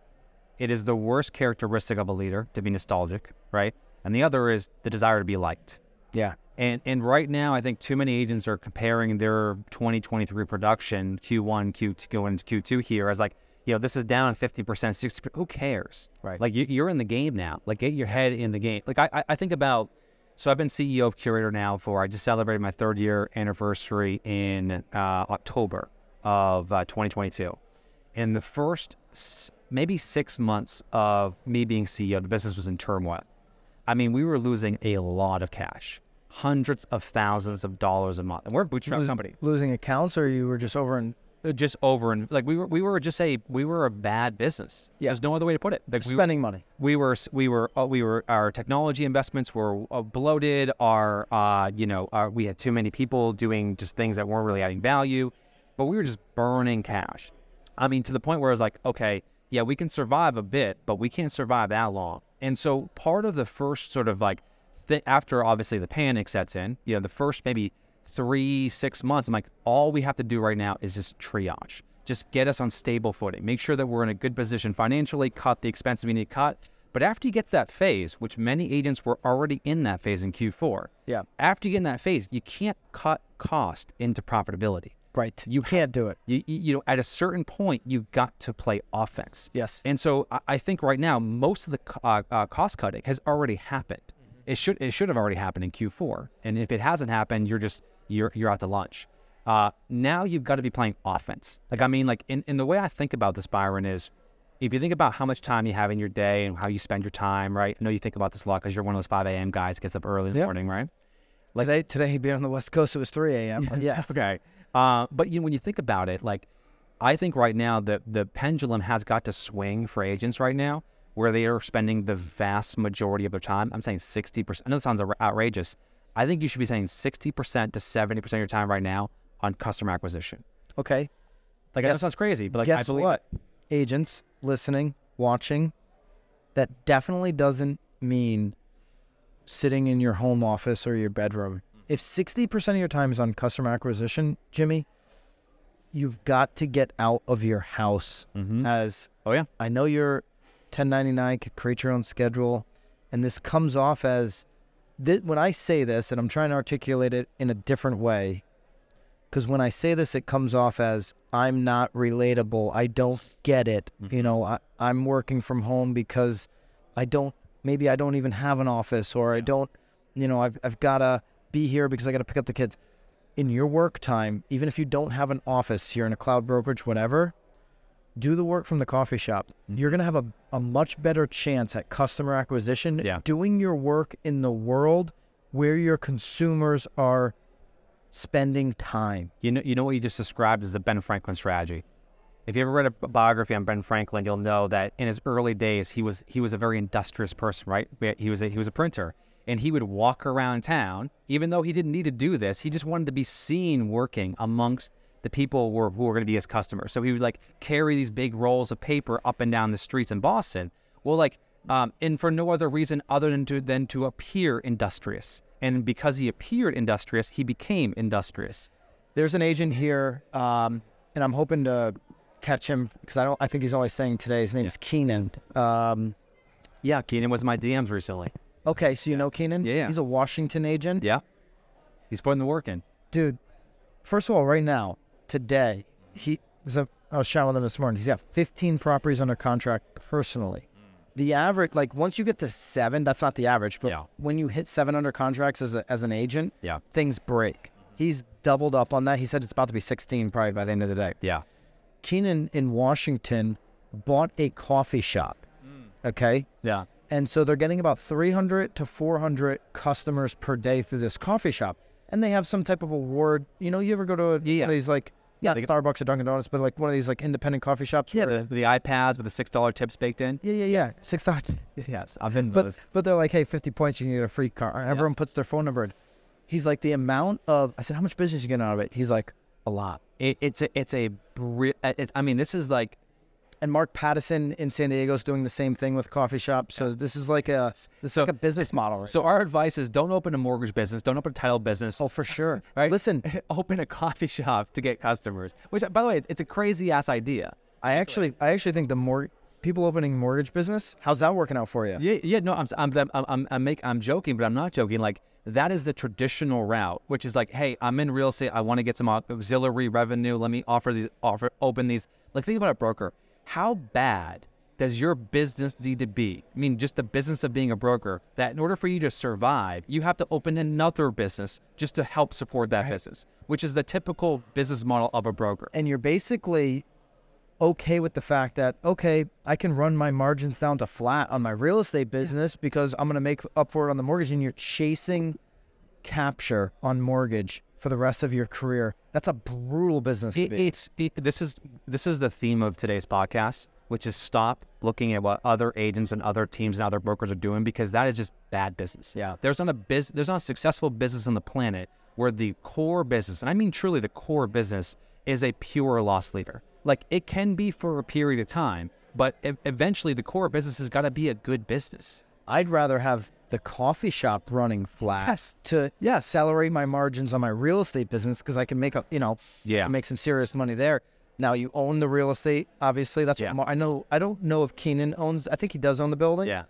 It is the worst characteristic of a leader to be nostalgic, right? And the other is the desire to be liked. yeah. And and right now, I think too many agents are comparing their 2023 production Q1, Q2, going into Q2 here as like, you know, this is down 50%, 60%. Who cares? Right. Like you, you're in the game now. Like get your head in the game. Like I, I- I think about, so I've been CEO of Curaytor now for, I just celebrated my third year anniversary in uh, October of uh, 2022. In the first maybe six months of me being CEO, the business was in turmoil. I mean, we were losing a lot of cash, hundreds of thousands of dollars a month, and we're a bootstrap company. losing accounts, or you were just over in Uh, Just over and like we were, we were just a we were a bad business. Yeah. There's no other way to put it. Like, we, spending money? we were we were uh, we were our technology investments were uh, bloated. Our uh, you know our, we had too many people doing just things that weren't really adding value, but we were just burning cash. I mean, to the point where I was like, okay, yeah, we can survive a bit, but we can't survive that long. And so part of the first sort of like th- after obviously the panic sets in, you know, the first maybe three, six months, I'm like, all we have to do right now is just triage. Just get us on stable footing. Make sure that we're in a good position financially, cut the expenses we need to cut. But after you get to that phase, which many agents were already in that phase in Q4, Yeah. after you get in that phase, you can't cut cost into profitability. Right. You can't do it. You, you, know, at a certain point, you've got to play offense. Yes. And so I, I think right now, most of the uh, uh, cost cutting has already happened. It should it should have already happened in Q4. And if it hasn't happened, you're just you're you're out to lunch. Uh, now you've got to be playing offense. Like I mean, like in, in the way I think about this, Byron is, if you think about how much time you have in your day and how you spend your time, right? I know you think about this a lot because you're one of those 5 a.m. guys gets up early in the Yep. morning, right? today, today being on the West Coast, it was 3 a.m. Yes. Okay. Uh, but you know, when you think about it, like I think right now the the pendulum has got to swing for agents right now, where they are spending the vast majority of their time. I'm saying 60 percent. I know it sounds outra- outrageous. I think you should be saying 60 percent to 70 percent of your time right now on customer acquisition. Okay. Like that sounds crazy, but like I Guess believe what? Agents listening, watching, that definitely doesn't mean sitting in your home office or your bedroom. If 60% of your time is on customer acquisition, Jimmy, you've got to get out of your house Mhm. as Oh yeah. I know you're 1099, could create your own schedule, and this comes off as thi- when I say this, and I'm trying to articulate it in a different way, because when I say this, it comes off as I'm not relatable. I don't get it. You know, I, I'm working from home because I don't. Maybe I don't even have an office, or I don't. You know, I've I've got to be here because I got to pick up the kids. In your work time, even if you don't have an office, you're in a cloud brokerage, whatever do the work from the coffee shop. Mm-hmm. You're going to have a, a much better chance at customer acquisition Yeah. doing your work in the world where your consumers are spending time. You know, you know what you just described as the Ben Franklin strategy. If you ever read a biography on Ben Franklin, you'll know that in his early days, he was he was a very industrious person, right? He was a, he was a printer, and he would walk around town, even though he didn't need to do this. He just wanted to be seen working amongst the people who were, who were going to be his customers. So he would like carry these big rolls of paper up and down the streets in Boston. Well, like, um, and for no other reason other than to than to appear industrious. And because he appeared industrious, he became industrious. There's an agent here, um, and I'm hoping to catch him because I don't. I think he's always saying today. His name is Keenan. Um, Yeah, Keenan was in my DMs recently. Okay, so you know Keenan? Yeah, yeah. He's a Washington agent. Yeah. He's putting the work in. dude. First of all, right now, today, he was. A, I was shouting with him this morning. He's got 15 properties under contract personally. Mm. The average, like once you get to seven, that's not the average, but Yeah. when you hit seven under contracts as, a, as an agent, Yeah. things break. He's doubled up on that. He said it's about to be 16 probably by the end of the day. Yeah. Keenan in Washington bought a coffee shop. Mm. Okay. Yeah. And so they're getting about 300 to 400 customers per day through this coffee shop. And they have some type of award. You know, you ever go to a, Yeah. one of these like, yeah, Starbucks or Dunkin' Donuts, but like one of these like independent coffee shops? Yeah. The, the iPads with the six dollar tips baked in. yeah, yeah, yeah. Six dollars. Yes, I've been But but they're like, hey, 50 points, you can get a free car. Everyone puts their phone number in. He's like, the amount of, I said, how much business you getting out of it? He's like, a lot. it, it's a it's a bri- it, I mean, this is like And Mark Pattison in San Diego is doing the same thing with coffee shops. So this is like a, this is So- like a business model. Right? so. Our advice is don't open a mortgage business, don't open a title business. oh, for sure. Right. Listen, open a coffee shop to get customers. Which, by the way, it's a crazy ass idea. I actually, I actually think the more people opening mortgage business, how's that working out for you? Yeah, yeah. No, I'm, I'm, I'm, I'm, I'm, make, I'm joking, but I'm not joking. Like that is the traditional route, which is like, hey, I'm in real estate. I want to get some auxiliary revenue. Let me offer these, offer, open these. Like, think about a broker. How bad does your business need to be? I mean, just the business of being a broker. That in order for you to survive, you have to open another business just to help support that business, which is the typical business model of a broker. And you're basically okay with the fact that okay, I can run my margins down to flat on my real estate business because I'm going to make up for it on the mortgage, and you're chasing capture on mortgage for the rest of your career. That's a brutal business to It, be. it's it, this is this is the theme of today's podcast, which is stop looking at what other agents and other teams and other brokers are doing because that is just bad business. Yeah. there's not a biz, there's not a successful business on the planet where the core business, and I mean truly the core business, is a pure loss leader. Like it can be for a period of time, but eventually the core business has got to be a good business. I'd rather have the coffee shop running flat Yes. to Yes. accelerate my margins on my real estate business because I can make a you know Yeah. make some serious money there. Now you own the real estate, obviously. That's Yeah. what I know. I don't know if Keenan owns. I think he does own the building. Yeah.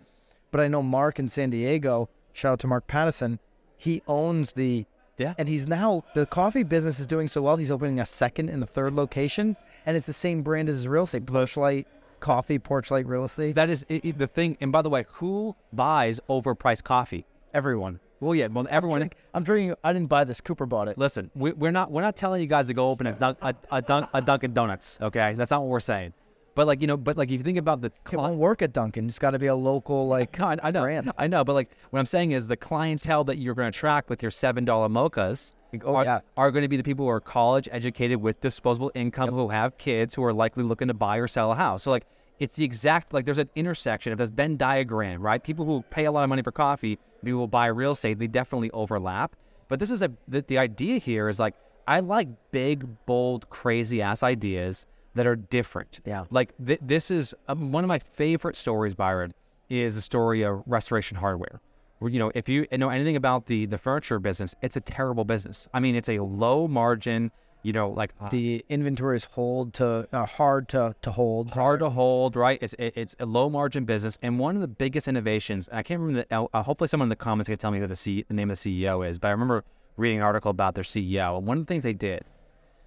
But I know Mark in San Diego. Shout out to Mark Pattison. He owns the. Yeah. And he's now the coffee business is doing so well. He's opening a second and a third location, and it's the same brand as his real estate. Porchlight Coffee, Porchlight Real Estate. That is i i- the thing. And by the way, who buys overpriced coffee? Everyone. Well, yeah, well, everyone. Drink- I'm drinking. I didn't buy this. Cooper bought it. Listen, we, we're not we're not telling you guys to go open a dunk, a, a, dunk, a Dunkin' Donuts. Okay, that's not what we're saying. But like you know, but like if you think about the It cli- won't work at Dunkin'. It's got to be a local like. No, I, I know, brand. I know, but like what I'm saying is the clientele that you're going to attract with your seven dollar mochas Oh, are, yeah. are going to be the people who are college educated with disposable income, who have kids, who are likely looking to buy or sell a house. So like it's the exact like there's an intersection. If there's Venn diagram, right? People who pay a lot of money for coffee, people who buy real estate, they definitely overlap. But this is a the, the idea here is like I like big, bold, crazy ass ideas that are different. Yeah. Like th- this is um, one of my favorite stories, Byron, is the story of Restoration Hardware. You know, if you know anything about the the furniture business, it's a terrible business. I mean, it's a low margin. You know, like uh, The inventory is hold to uh, hard to to hold. hard to hold, right? It's it, it's a low margin business, and one of the biggest innovations. I can't remember. The, uh, hopefully, someone in the comments can tell me who the C, the name of the CEO is. But I remember reading an article about their CEO, and one of the things they did,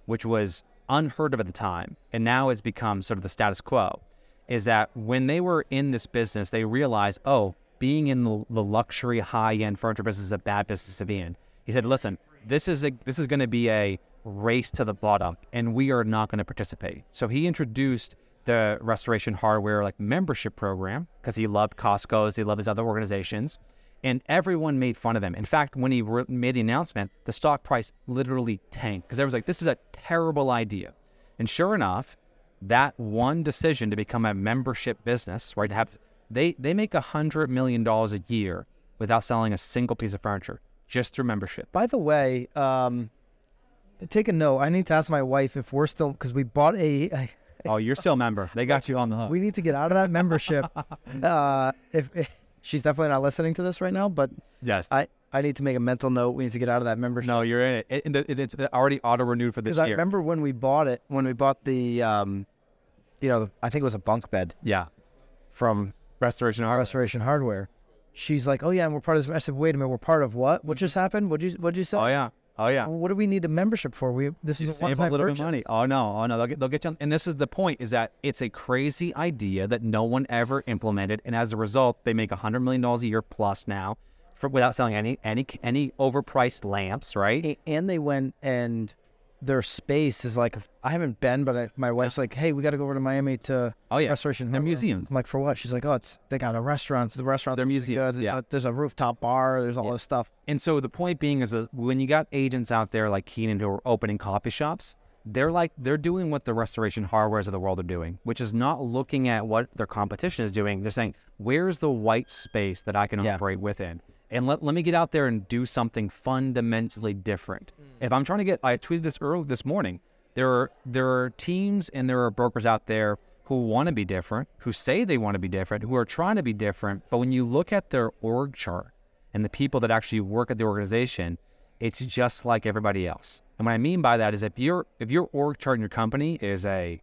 which was unheard of at the time, and now it's become sort of the status quo, is that when they were in this business, they realized, oh, being in the, the luxury high end furniture business is a bad business to be in. He said, listen, this is a this is going to be a race to the bottom, and we are not going to participate. So he introduced the Restoration Hardware like membership program because he loved Costco's, he loved his other organizations, and everyone made fun of him. In fact, when he re- made the announcement, the stock price literally tanked because everyone's like, "This is a terrible idea." And sure enough, that one decision to become a membership business, right? To have they they make a hundred million dollars a year without selling a single piece of furniture just through membership. By the way, um, take a note. I need to ask my wife if we're still because we bought a. a Oh, you're still a member. They got you on the hook. we need to get out of that membership. uh, if, if she's definitely not listening to this right now, but yes. I I need to make a mental note. We need to get out of that membership. no, you're in it. it, it- it- it's already auto renewed for this because I remember when we bought it, when we bought the, um, you know, I think it was a bunk bed yeah. from Restoration Hardware. Restoration Hardware. She's like, "Oh yeah, and we're part of this." I said, "Wait a minute, we're part of what? What mm-hmm. just happened? What did you What did you say? Oh yeah. Oh yeah. Well, what do we need a membership for? We this You is a a little purchase. bit of money. Oh no, oh no, they'll get they'll get you. On, and this is the point: is that it's a crazy idea that no one ever implemented, and as a result, they make a hundred million dollars a year plus now, for without selling any any any overpriced lamps, right? And they went and their space is like I haven't been, but I, my wife's like, "Hey, we got to go over to Miami to Oh yeah, Restoration They're museums. I'm like, "For what?" She's like, "Oh, it's they got a restaurant. The restaurant. They're museums, There's, yeah. a, there's a rooftop bar. There's all Yeah. this stuff. And so the point being is that when you got agents out there like Keenan who are opening coffee shops, they're like they're doing what the restoration hardwares of the world are doing, which is not looking at what their competition is doing. They're saying, where's the white space that I can Yeah. operate within? And let, let me get out there and do something fundamentally different. Mm. If I'm trying to get I tweeted this early this morning. There are there are teams and there are brokers out there who want to be different, who say they want to be different, who are trying to be different. But when you look at their org chart and the people that actually work at the organization, it's just like everybody else. And what I mean by that is if your if your org chart in your company is a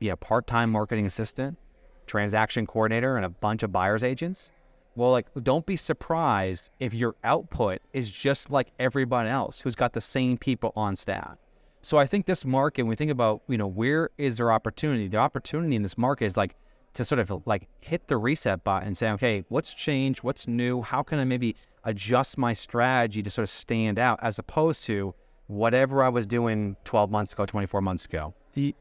yeah, part-time marketing assistant, transaction coordinator, and a bunch of buyers agents, well, like don't be surprised if your output is just like everybody else who's got the same people on staff. So I think this market, when we think about, you know, where is there opportunity? The opportunity in this market is like to sort of like hit the reset button and say, okay, what's changed? What's new? How can I maybe adjust my strategy to sort of stand out as opposed to whatever I was doing 12 months ago, 24 months ago? The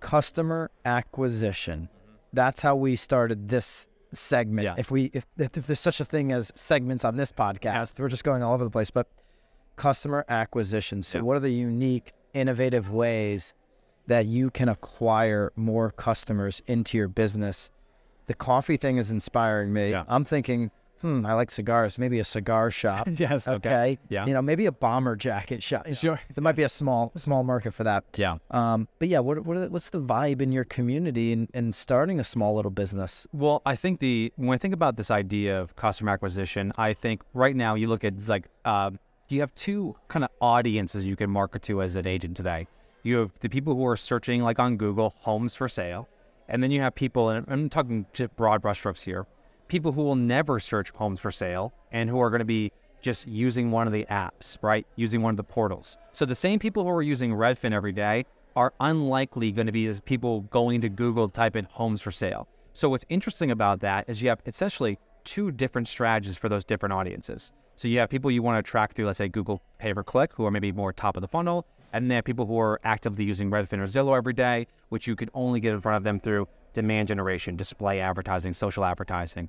customer acquisition. Mm-hmm. That's how we started this segment. Yeah. If we if, if if there's such a thing as segments on this podcast, we're just going all over the place. But customer acquisition. So Yeah. what are the unique, innovative ways that you can acquire more customers into your business? The coffee thing is inspiring me. Yeah. I'm thinking hmm, I like cigars. Maybe a cigar shop. yes. Okay. Yeah. You know, maybe a bomber jacket shop. you know. Sure. There might be a small small market for that. Yeah. Um, but yeah, what, what are the, what's the vibe in your community in, in starting a small little business? Well, I think the when I think about this idea of customer acquisition, I think right now you look at like um, you have two kind of audiences you can market to as an agent today. You have the people who are searching like on Google homes for sale, and then you have people, and I'm talking just broad brushstrokes here, people who will never search homes for sale and who are going to be just using one of the apps, right? Using one of the portals. So the same people who are using Redfin every day are unlikely going to be as people going to Google to type in homes for sale. So what's interesting about that is you have essentially two different strategies for those different audiences. So you have people you want to attract through, let's say, Google pay per click, who are maybe more top of the funnel, and then people who are actively using Redfin or Zillow every day, which you can only get in front of them through demand generation, display advertising, social advertising.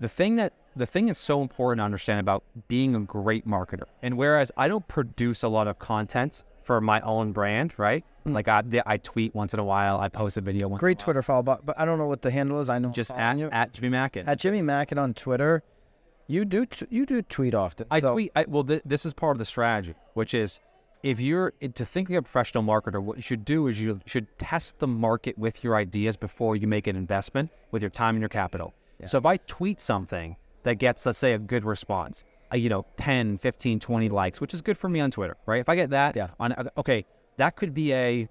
The thing that the thing that's so important to understand about being a great marketer, and whereas I don't produce a lot of content for my own brand, right? Hmm. Like I, I tweet once in a while, I post a video once. Great in a while. Twitter follow, but, but I don't know what the handle is. I know Just at, you. at Jimmy Mackin. at Jimmy Mackin on Twitter. You do t- you do tweet often. I so- tweet. I, well, th- this is part of the strategy, which is if you're to think like a professional marketer, what you should do is you should test the market with your ideas before you make an investment with your time and your capital. So if I tweet something that gets, let's say, a good response, uh, you know, 10, 15, 20 likes, which is good for me on Twitter, right? If I get that, Yeah. on uh, okay, that could be a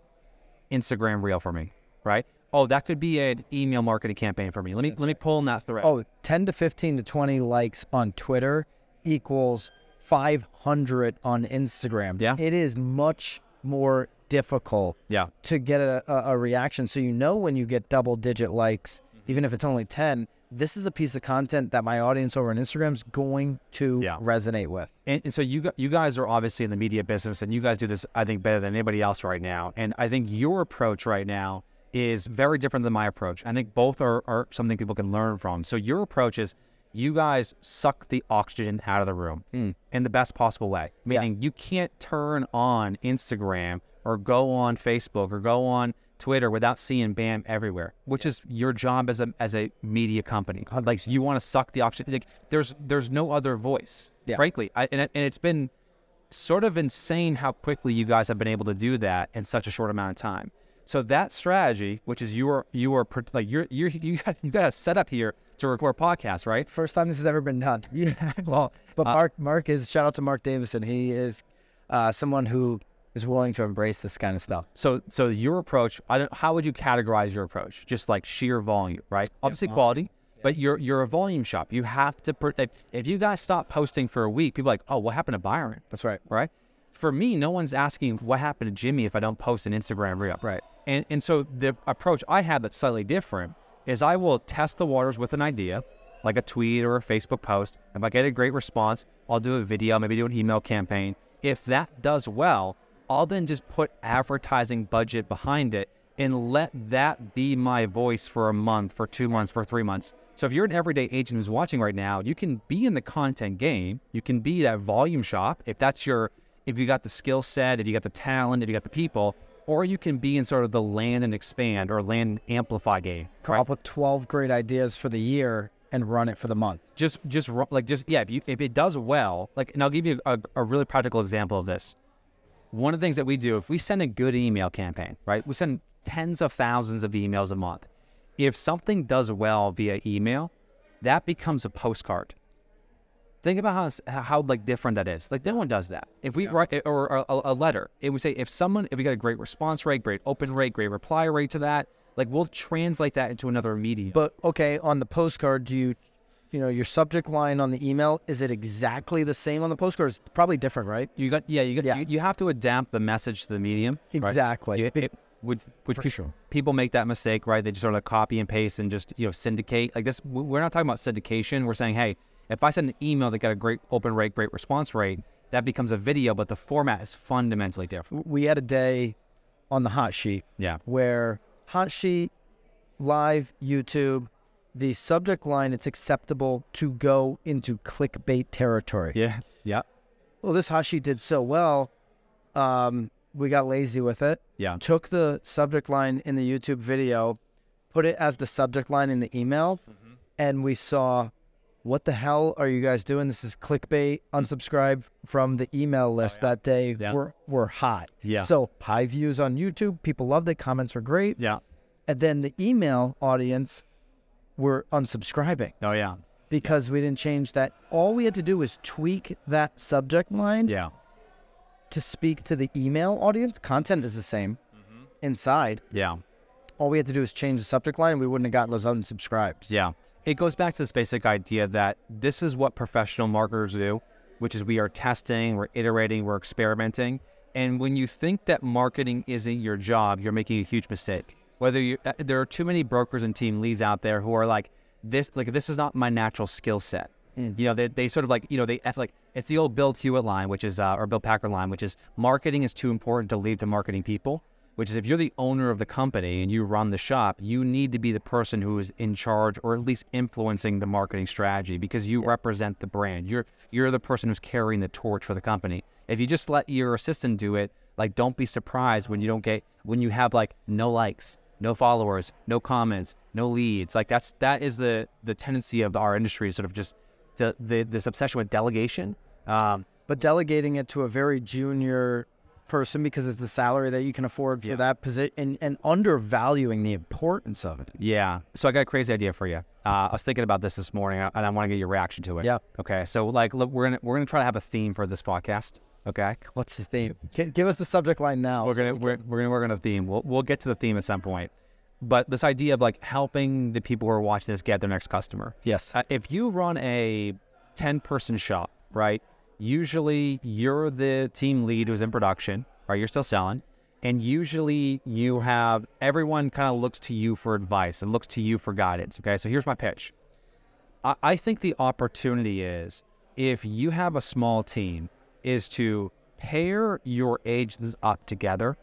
Instagram reel for me, right? Oh, that could be an email marketing campaign for me. Let me let me pull in that thread. Oh, 10 to 15 to 20 likes on Twitter equals 500 on Instagram. Yeah. It is much more difficult yeah, to get a, a, reaction. So you know when you get double digit likes, Mm-hmm. even if it's only 10, this is a piece of content that my audience over on Instagram is going to Yeah. resonate with. And, and so you you guys are obviously in the media business, and you guys do this, I think, better than anybody else right now. And I think your approach right now is very different than my approach. I think both are, are something people can learn from. So your approach is you guys suck the oxygen out of the room in the best possible way. Meaning you can't turn on Instagram or go on Facebook or go on Twitter without seeing BAM everywhere, which is your job as a as a media company. Like you want to suck the oxygen. Like there's there's no other voice, Yeah. frankly. I, and, it- and it's been sort of insane how quickly you guys have been able to do that in such a short amount of time. So that strategy, which is your your pro- like you're you're you got you got a setup here to record podcasts, right? First time this has ever been done. Yeah. Well, But uh, Mark, Mark is shout out to Mark Davison. He is uh, someone who is willing to embrace this kind of stuff. So, so your approach, I don't, how would you categorize your approach? Just like sheer volume, right? Obviously quality, but you're you're a volume shop. You have to. pr- If, if you guys stop posting for a week, people are like, oh, what happened to Byron? That's right. Right? For me, no one's asking what happened to Jimmy if I don't post an Instagram reel. Right. And and so the approach I have that's slightly different is I will test the waters with an idea, like a tweet or a Facebook post. If I get a great response, I'll do a video, maybe do an email campaign. If that does well, I'll then just put advertising budget behind it and let that be my voice for a month, for two months, for three months. So if you're an everyday agent who's watching right now, you can be in the content game. You can be that volume shop if that's your if you got the skill set, if you got the talent, if you got the people, or you can be in sort of the land and expand or land and amplify game. Come up with 12 great ideas for the year and run it for the month. Just just like just yeah, if you if it does well, like and I'll give you a, a really practical example of this. One of the things that we do, if we send a good email campaign, right? We send tens of thousands of emails a month. If something does well via email, that becomes a postcard. Think about how how, like different that is. Like no one does that. If we write or a, a, a letter, it would say if someone if we got a great response rate, great open rate, great reply rate to that, like we'll translate that into another medium. But okay, on the postcard, do you, you know, your subject line on the email is it exactly the same on the postcard? It's probably different, right? You got yeah. You got Yeah. You, you have to adapt the message to the medium. right? Exactly. You- Be- it- would would pe- sure. people make that mistake, right? They just sort of copy and paste and just you know syndicate like this. We're not talking about syndication. We're saying, hey, if I send an email that got a great open rate, great response rate, that becomes a video, but the format is fundamentally different. we had a day on the hot sheet Yeah. where hot sheet live YouTube, the subject line it's acceptable to go into clickbait territory. Yeah. Yeah. Well, this hot sheet did so well, um, we got lazy with it. Yeah. Took the subject line in the YouTube video, put it as the subject line in the email, Mm-hmm. and we saw what the hell are you guys doing? This is clickbait. Unsubscribe from the email list that day. Yeah. Were were hot. Yeah. So high views on YouTube. People loved it. Comments were great. Yeah. And then the email audience were unsubscribing Oh yeah. because we didn't change that. All we had to do was tweak that subject line Yeah. to speak to the email audience. Content is the same Mm-hmm. inside. Yeah. All we had to do is change the subject line and we wouldn't have gotten those unsubscribes. Yeah. It goes back to this basic idea that this is what professional marketers do, which is we are testing, we're iterating, we're experimenting. And when you think that marketing isn't your job, you're making a huge mistake. Whether you, uh, there are too many brokers and team leads out there who are like, this, like, this is not my natural skill set. You know, they, they sort of like, you know, they like, it's the old Bill Hewlett line, which is, uh, or Bill Packard line, which is marketing is too important to leave to marketing people which is if you're the owner of the company and you run the shop, you need to be the person who is in charge or at least influencing the marketing strategy because you represent the brand. You're you're the person who's carrying the torch for the company. If you just let your assistant do it, like don't be surprised when you don't get when you have like no likes, no followers, no comments, no leads. Like that's that is the the tendency of our industry, sort of just the, the this obsession with delegation. Um, But delegating it to a very junior person because it's the salary that you can afford for Yeah. that position and, and undervaluing the importance of it. Yeah. So I got a crazy idea for you. Uh, I was thinking about this this morning, and I want to get your reaction to it. Yeah. Okay. So like, look, we're gonna we're gonna try to have a theme for this podcast. Okay. What's the theme? Gi- Give us the subject line now. We're gonna we're, we're gonna work on a theme. We'll we'll get to the theme at some point. But this idea of like helping the people who are watching this get their next customer. yes. Uh, if you run a 10 person shop, right? Usually you're the team lead who's in production, right? You're still selling. And usually you have everyone kind of looks to you for advice and looks to you for guidance. Okay. So here's my pitch I, I think the opportunity is if you have a small team, is to pair your agents up together.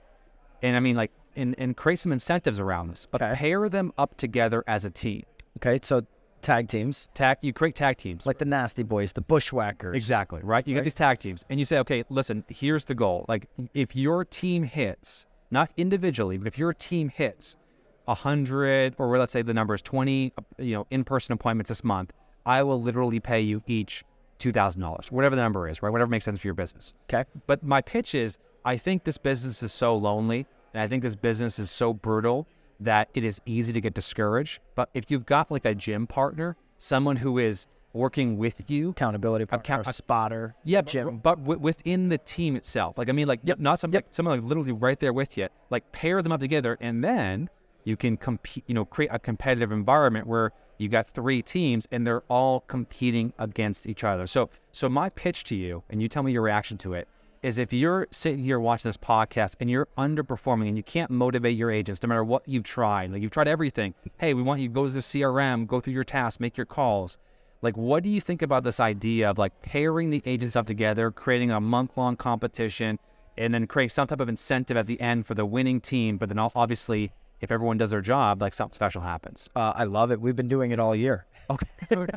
And I mean, like, and, and create some incentives around this, but Okay. pair them up together as a team. Okay, so tag teams Tag, you create tag teams. like the Nasty Boys, the Bushwhackers. Exactly, right? You get these tag teams and you say, okay, listen, here's the goal. Like, if your team hits, not individually, but if your team hits 100, or let's say the number is 20, uh, you know, in person appointments this month, I will literally pay you each $2,000, whatever the number is, right? Whatever makes sense for your business. Okay. But my pitch is I think this business is so lonely and I think this business is so brutal that it is easy to get discouraged. But if you've got like a gym partner, someone who is working with you, Accountability partner, Account- a spotter. yeah, but, but w- within the team itself, like I mean, like Yep, not some, yep. like, someone like literally right there with you. Like pair them up together, and then you can compete. You know, create a competitive environment where you got three teams and they're all competing against each other. So, so my pitch to you, and you tell me your reaction to it, is if you're sitting here watching this podcast and you're underperforming and you can't motivate your agents, no matter what you've tried, like you've tried everything. Hey, we want you to go through CRM, go through your tasks, make your calls. Like, what do you think about this idea of like pairing the agents up together, creating a month long competition, and then create some type of incentive at the end for the winning team? But then obviously, if everyone does their job, like something special happens. Uh, I love it. We've been doing it all year. Okay.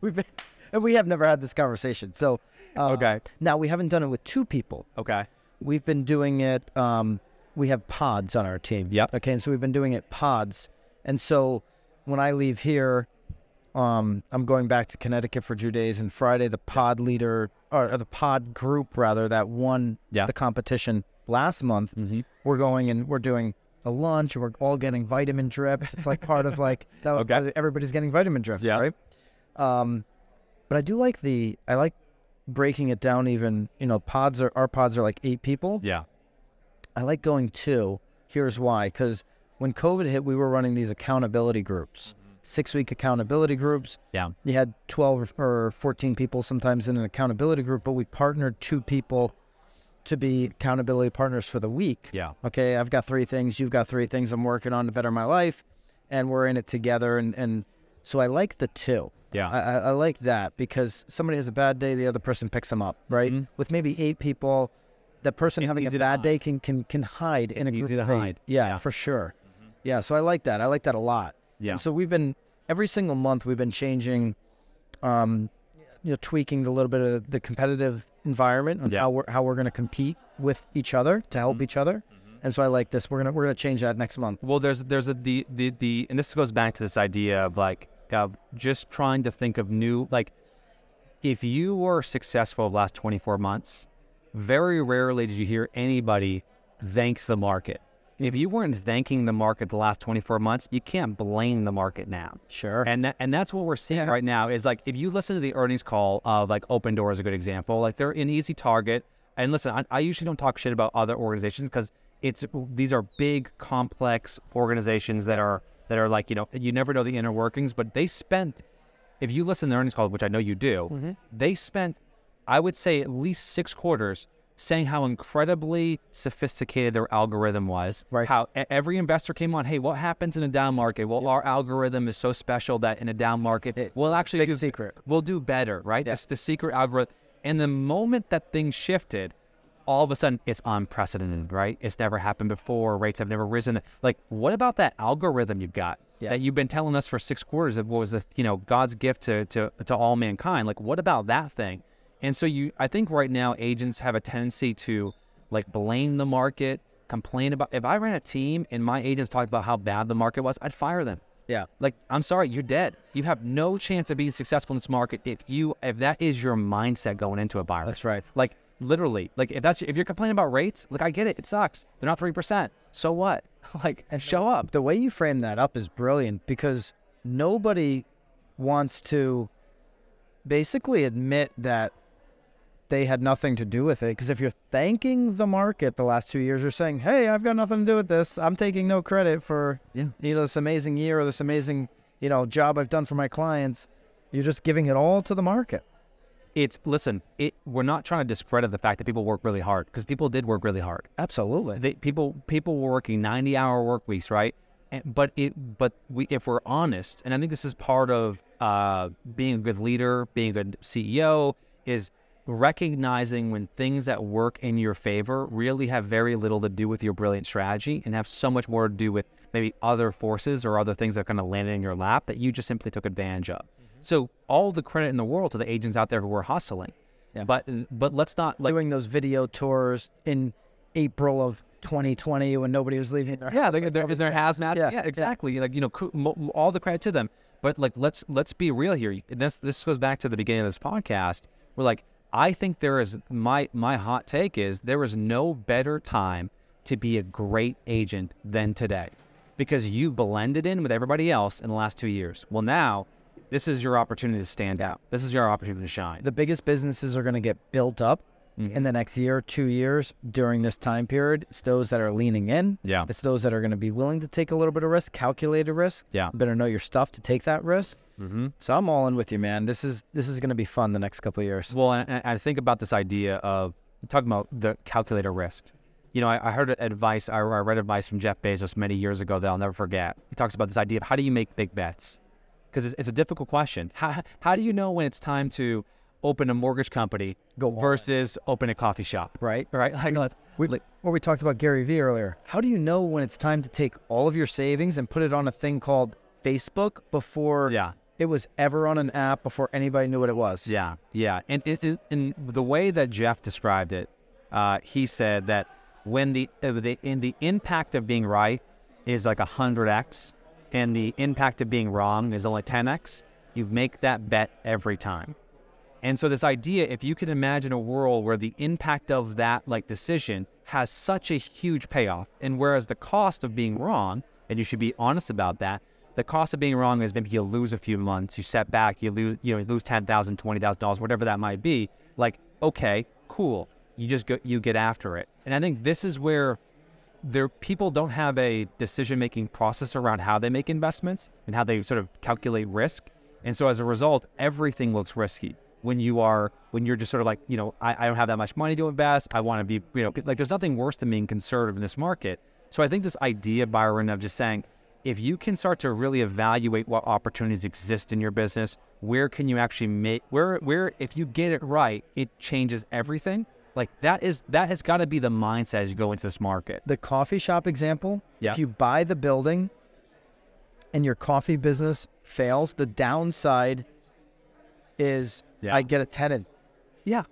We've been, and we have never had this conversation. So, uh, Okay. Now we haven't done it with two people. okay. We've been doing it. Um, we have pods on our team. Yep. Okay, and so we've been doing it pods. And so when I leave here, um, I'm going back to Connecticut for two days. And Friday, the pod leader or, or the pod group rather that won Yeah. the competition last month, Mm-hmm. we're going and we're doing a lunch. We're all getting vitamin drips. It's like part of like that was Okay. everybody's getting vitamin drips, Yeah. right? Um, but I do like the I like breaking it down. Even you know, pods are our pods are like eight people. Yeah. I like going two. Here's why: because when COVID hit, we were running these accountability groups, mm-hmm. six week accountability groups. Yeah. You had 12 or 14 people sometimes in an accountability group, but we partnered two people to be accountability partners for the week. Yeah. Okay, I've got three things, you've got three things I'm working on to better my life, and we're in it together. And, and so I like the two. Yeah. I, I like that because somebody has a bad day, the other person picks them up, right? Mhm. With maybe eight people, that person It's having a bad day can can can hide in a It's group easy to hide. Yeah, Yeah. for sure. Yeah, so I like that. I like that a lot. Yeah. And so we've been every single month we've been changing, um, you know, tweaking the little bit of the competitive environment on Yeah. how we're how we're going to compete with each other to help each other. And so I like this. We're gonna we're gonna change that next month. Well, there's there's a the the the and this goes back to this idea of like of just trying to think of new like if you were successful the last 24 months, very rarely did you hear anybody thank the market. If you weren't thanking the market the last 24 months, you can't blame the market now. Sure. And that, and that's what we're seeing right now is like if you listen to the earnings call of like Opendoor is a good example. Like they're an easy target. And listen, I, I usually don't talk shit about other organizations because it's these are big, complex organizations that are that are like you know you never know the inner workings. But they spent, if you listen to the earnings call, which I know you do, they spent, I would say at least six quarters saying how incredibly sophisticated their algorithm was. Right. How every investor came on, hey, what happens in a down market? Well, our algorithm is so special that in a down market, we'll actually do, secret. We'll do better, right? That's the secret algorithm. And the moment that things shifted, all of a sudden it's unprecedented, right? It's never happened before. Rates have never risen. Like, what about that algorithm you've got Yeah. that you've been telling us for six quarters of what was the you know God's gift to to to all mankind? Like, what about that thing? And so you, I think right now agents have a tendency to like blame the market, complain about. If I ran a team and my agents talked about how bad the market was, I'd fire them. yeah. Like, I'm sorry, you're dead. You have no chance of being successful in this market if you if that is your mindset going into a buyer. That's right. Like literally, like if that's if you're complaining about rates, look, I get it. It sucks. They're not three percent. So what? Like, and show up. The way you frame that up is brilliant because nobody wants to basically admit that they had nothing to do with it. Because if you're thanking the market the last two years, you're saying, "Hey, I've got nothing to do with this. I'm taking no credit for Yeah. you know this amazing year or this amazing you know job I've done for my clients." You're just giving it all to the market. It's listen. It we're not trying to discredit the fact that people work really hard because people did work really hard. Absolutely. they, people people were working 90 hour work weeks right and, but it but we if we're honest and i think this is part of uh, being a good leader being a good ceo is recognizing when things that work in your favor really have very little to do with your brilliant strategy and have so much more to do with maybe other forces or other things that kind of landed in your lap that you just simply took advantage of so all the credit in the world to the agents out there who were hustling Yeah. but but let's not like Doing those video tours in April of 2020 when nobody was leaving their Yeah, house, they're, they're, hazmat. Yeah, Yeah, yeah. exactly. Like you know, cou- mo- mo- all the credit to them. But like, let's let's be real here. And This this goes back to the beginning of this podcast. We're like, I think there is my my hot take is there is no better time to be a great agent than today, because you blended in with everybody else in the last two years. Well, now this is your opportunity to stand out. This is your opportunity to shine. the biggest businesses are going to get built up Mm-hmm. in the next year, two years during this time period. It's those that are leaning in. Yeah. It's those that are going to be willing to take a little bit of risk, calculated risk. Yeah. Better know your stuff to take that risk. mm-hmm. So I'm all in with you, man. This is this is going to be fun the next couple of years. Well, and, I think about this idea of talking about the calculator risk. You know, I, I heard advice, I, I read advice from Jeff Bezos many years ago that I'll never forget. He talks about this idea of how do you make big bets? Because it's, it's a difficult question. How, how do you know when it's time to open a mortgage company Go versus open a coffee shop? Right. Right? Like, We, like, or we talked about Gary Vee earlier. How do you know when it's time to take all of your savings and put it on a thing called Facebook before Yeah. it was ever on an app before anybody knew what it was? Yeah, yeah. And in, in the way that Jeff described it, uh, he said that when the, uh, the in the impact of being right is like a hundred x, and the impact of being wrong is only ten x, you make that bet every time. And so this idea, if you can imagine a world where the impact of that like decision has such a huge payoff, and whereas the cost of being wrong, and you should be honest about that, the cost of being wrong is maybe you lose a few months, you set back, you lose, you know, lose ten thousand, twenty thousand dollars, whatever that might be. Like, okay, cool, you just go, you get after it. And I think this is where there people don't have a decision making process around how they make investments and how they sort of calculate risk. And so as a result, everything looks risky when you are when you're just sort of like, you know, I, I don't have that much money to invest. I want to be, you know, like there's nothing worse than being conservative in this market. So I think this idea, Byron, of just saying, if you can start to really evaluate what opportunities exist in your business, where can you actually make where where if you get it right, it changes everything. Like that is that has got to be the mindset as you go into this market. The coffee shop example, Yeah. if you buy the building and your coffee business fails, the downside is Yeah. I get a tenant. Yeah.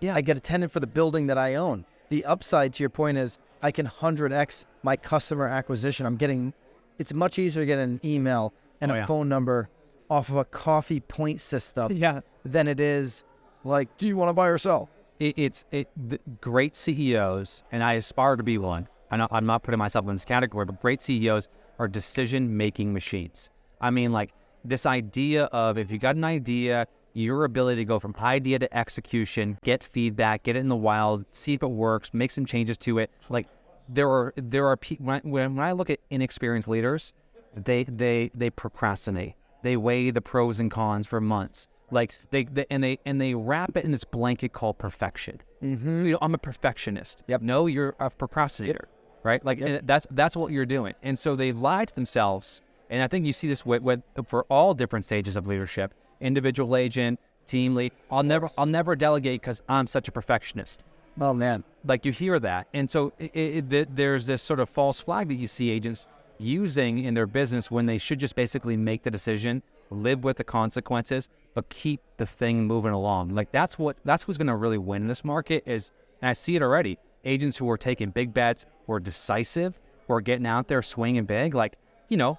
Yeah. I get a tenant for the building that I own. The upside to your point is I can 100x my customer acquisition. I'm getting, it's much easier to get an email and Oh, a yeah. phone number off of a coffee point system Yeah. than it is like, do you want to buy or sell? It, it's it great CEOs, and I aspire to be one. I'm not, I'm not putting myself in this category, but great CEOs are decision making machines. I mean, like this idea of if you got an idea, your ability to go from idea to execution, get feedback, get it in the wild, see if it works, make some changes to it. Like there are there are pe- when when I look at inexperienced leaders, they they they procrastinate. They weigh the pros and cons for months. Like they, they and they and they wrap it in this blanket called perfection. Mm-hmm. You know, I'm a perfectionist. Yep. No, you're a procrastinator, right? Like and that's that's what you're doing. And so they lie to themselves. And I think you see this with, with for all different stages of leadership: individual agent, team lead. I'll never I'll never delegate because I'm such a perfectionist Oh man, like you hear that and so it, it, th- there's this sort of false flag that you see agents using in their business when they should just basically make the decision live with the consequences but keep the thing moving along like that's what that's who's going to really win in this market is and i see it already agents who are taking big bets who are decisive who are getting out there swinging big like you know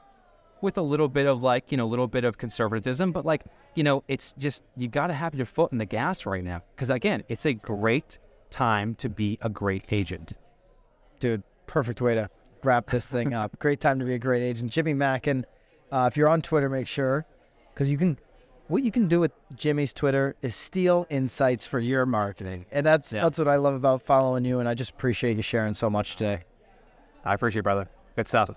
with a little bit of like you know a little bit of conservatism but like you know it's just you got to have your foot in the gas right now because again it's a great time to be a great agent dude, perfect way to wrap this thing up. Great time to be a great agent. Jimmy Mackin, uh, if you're on Twitter, make sure because you can. What you can do with Jimmy's Twitter is steal insights for your marketing, and that's Yeah. that's what I love about following you. And I just appreciate you sharing so much today. i appreciate it brother good stuff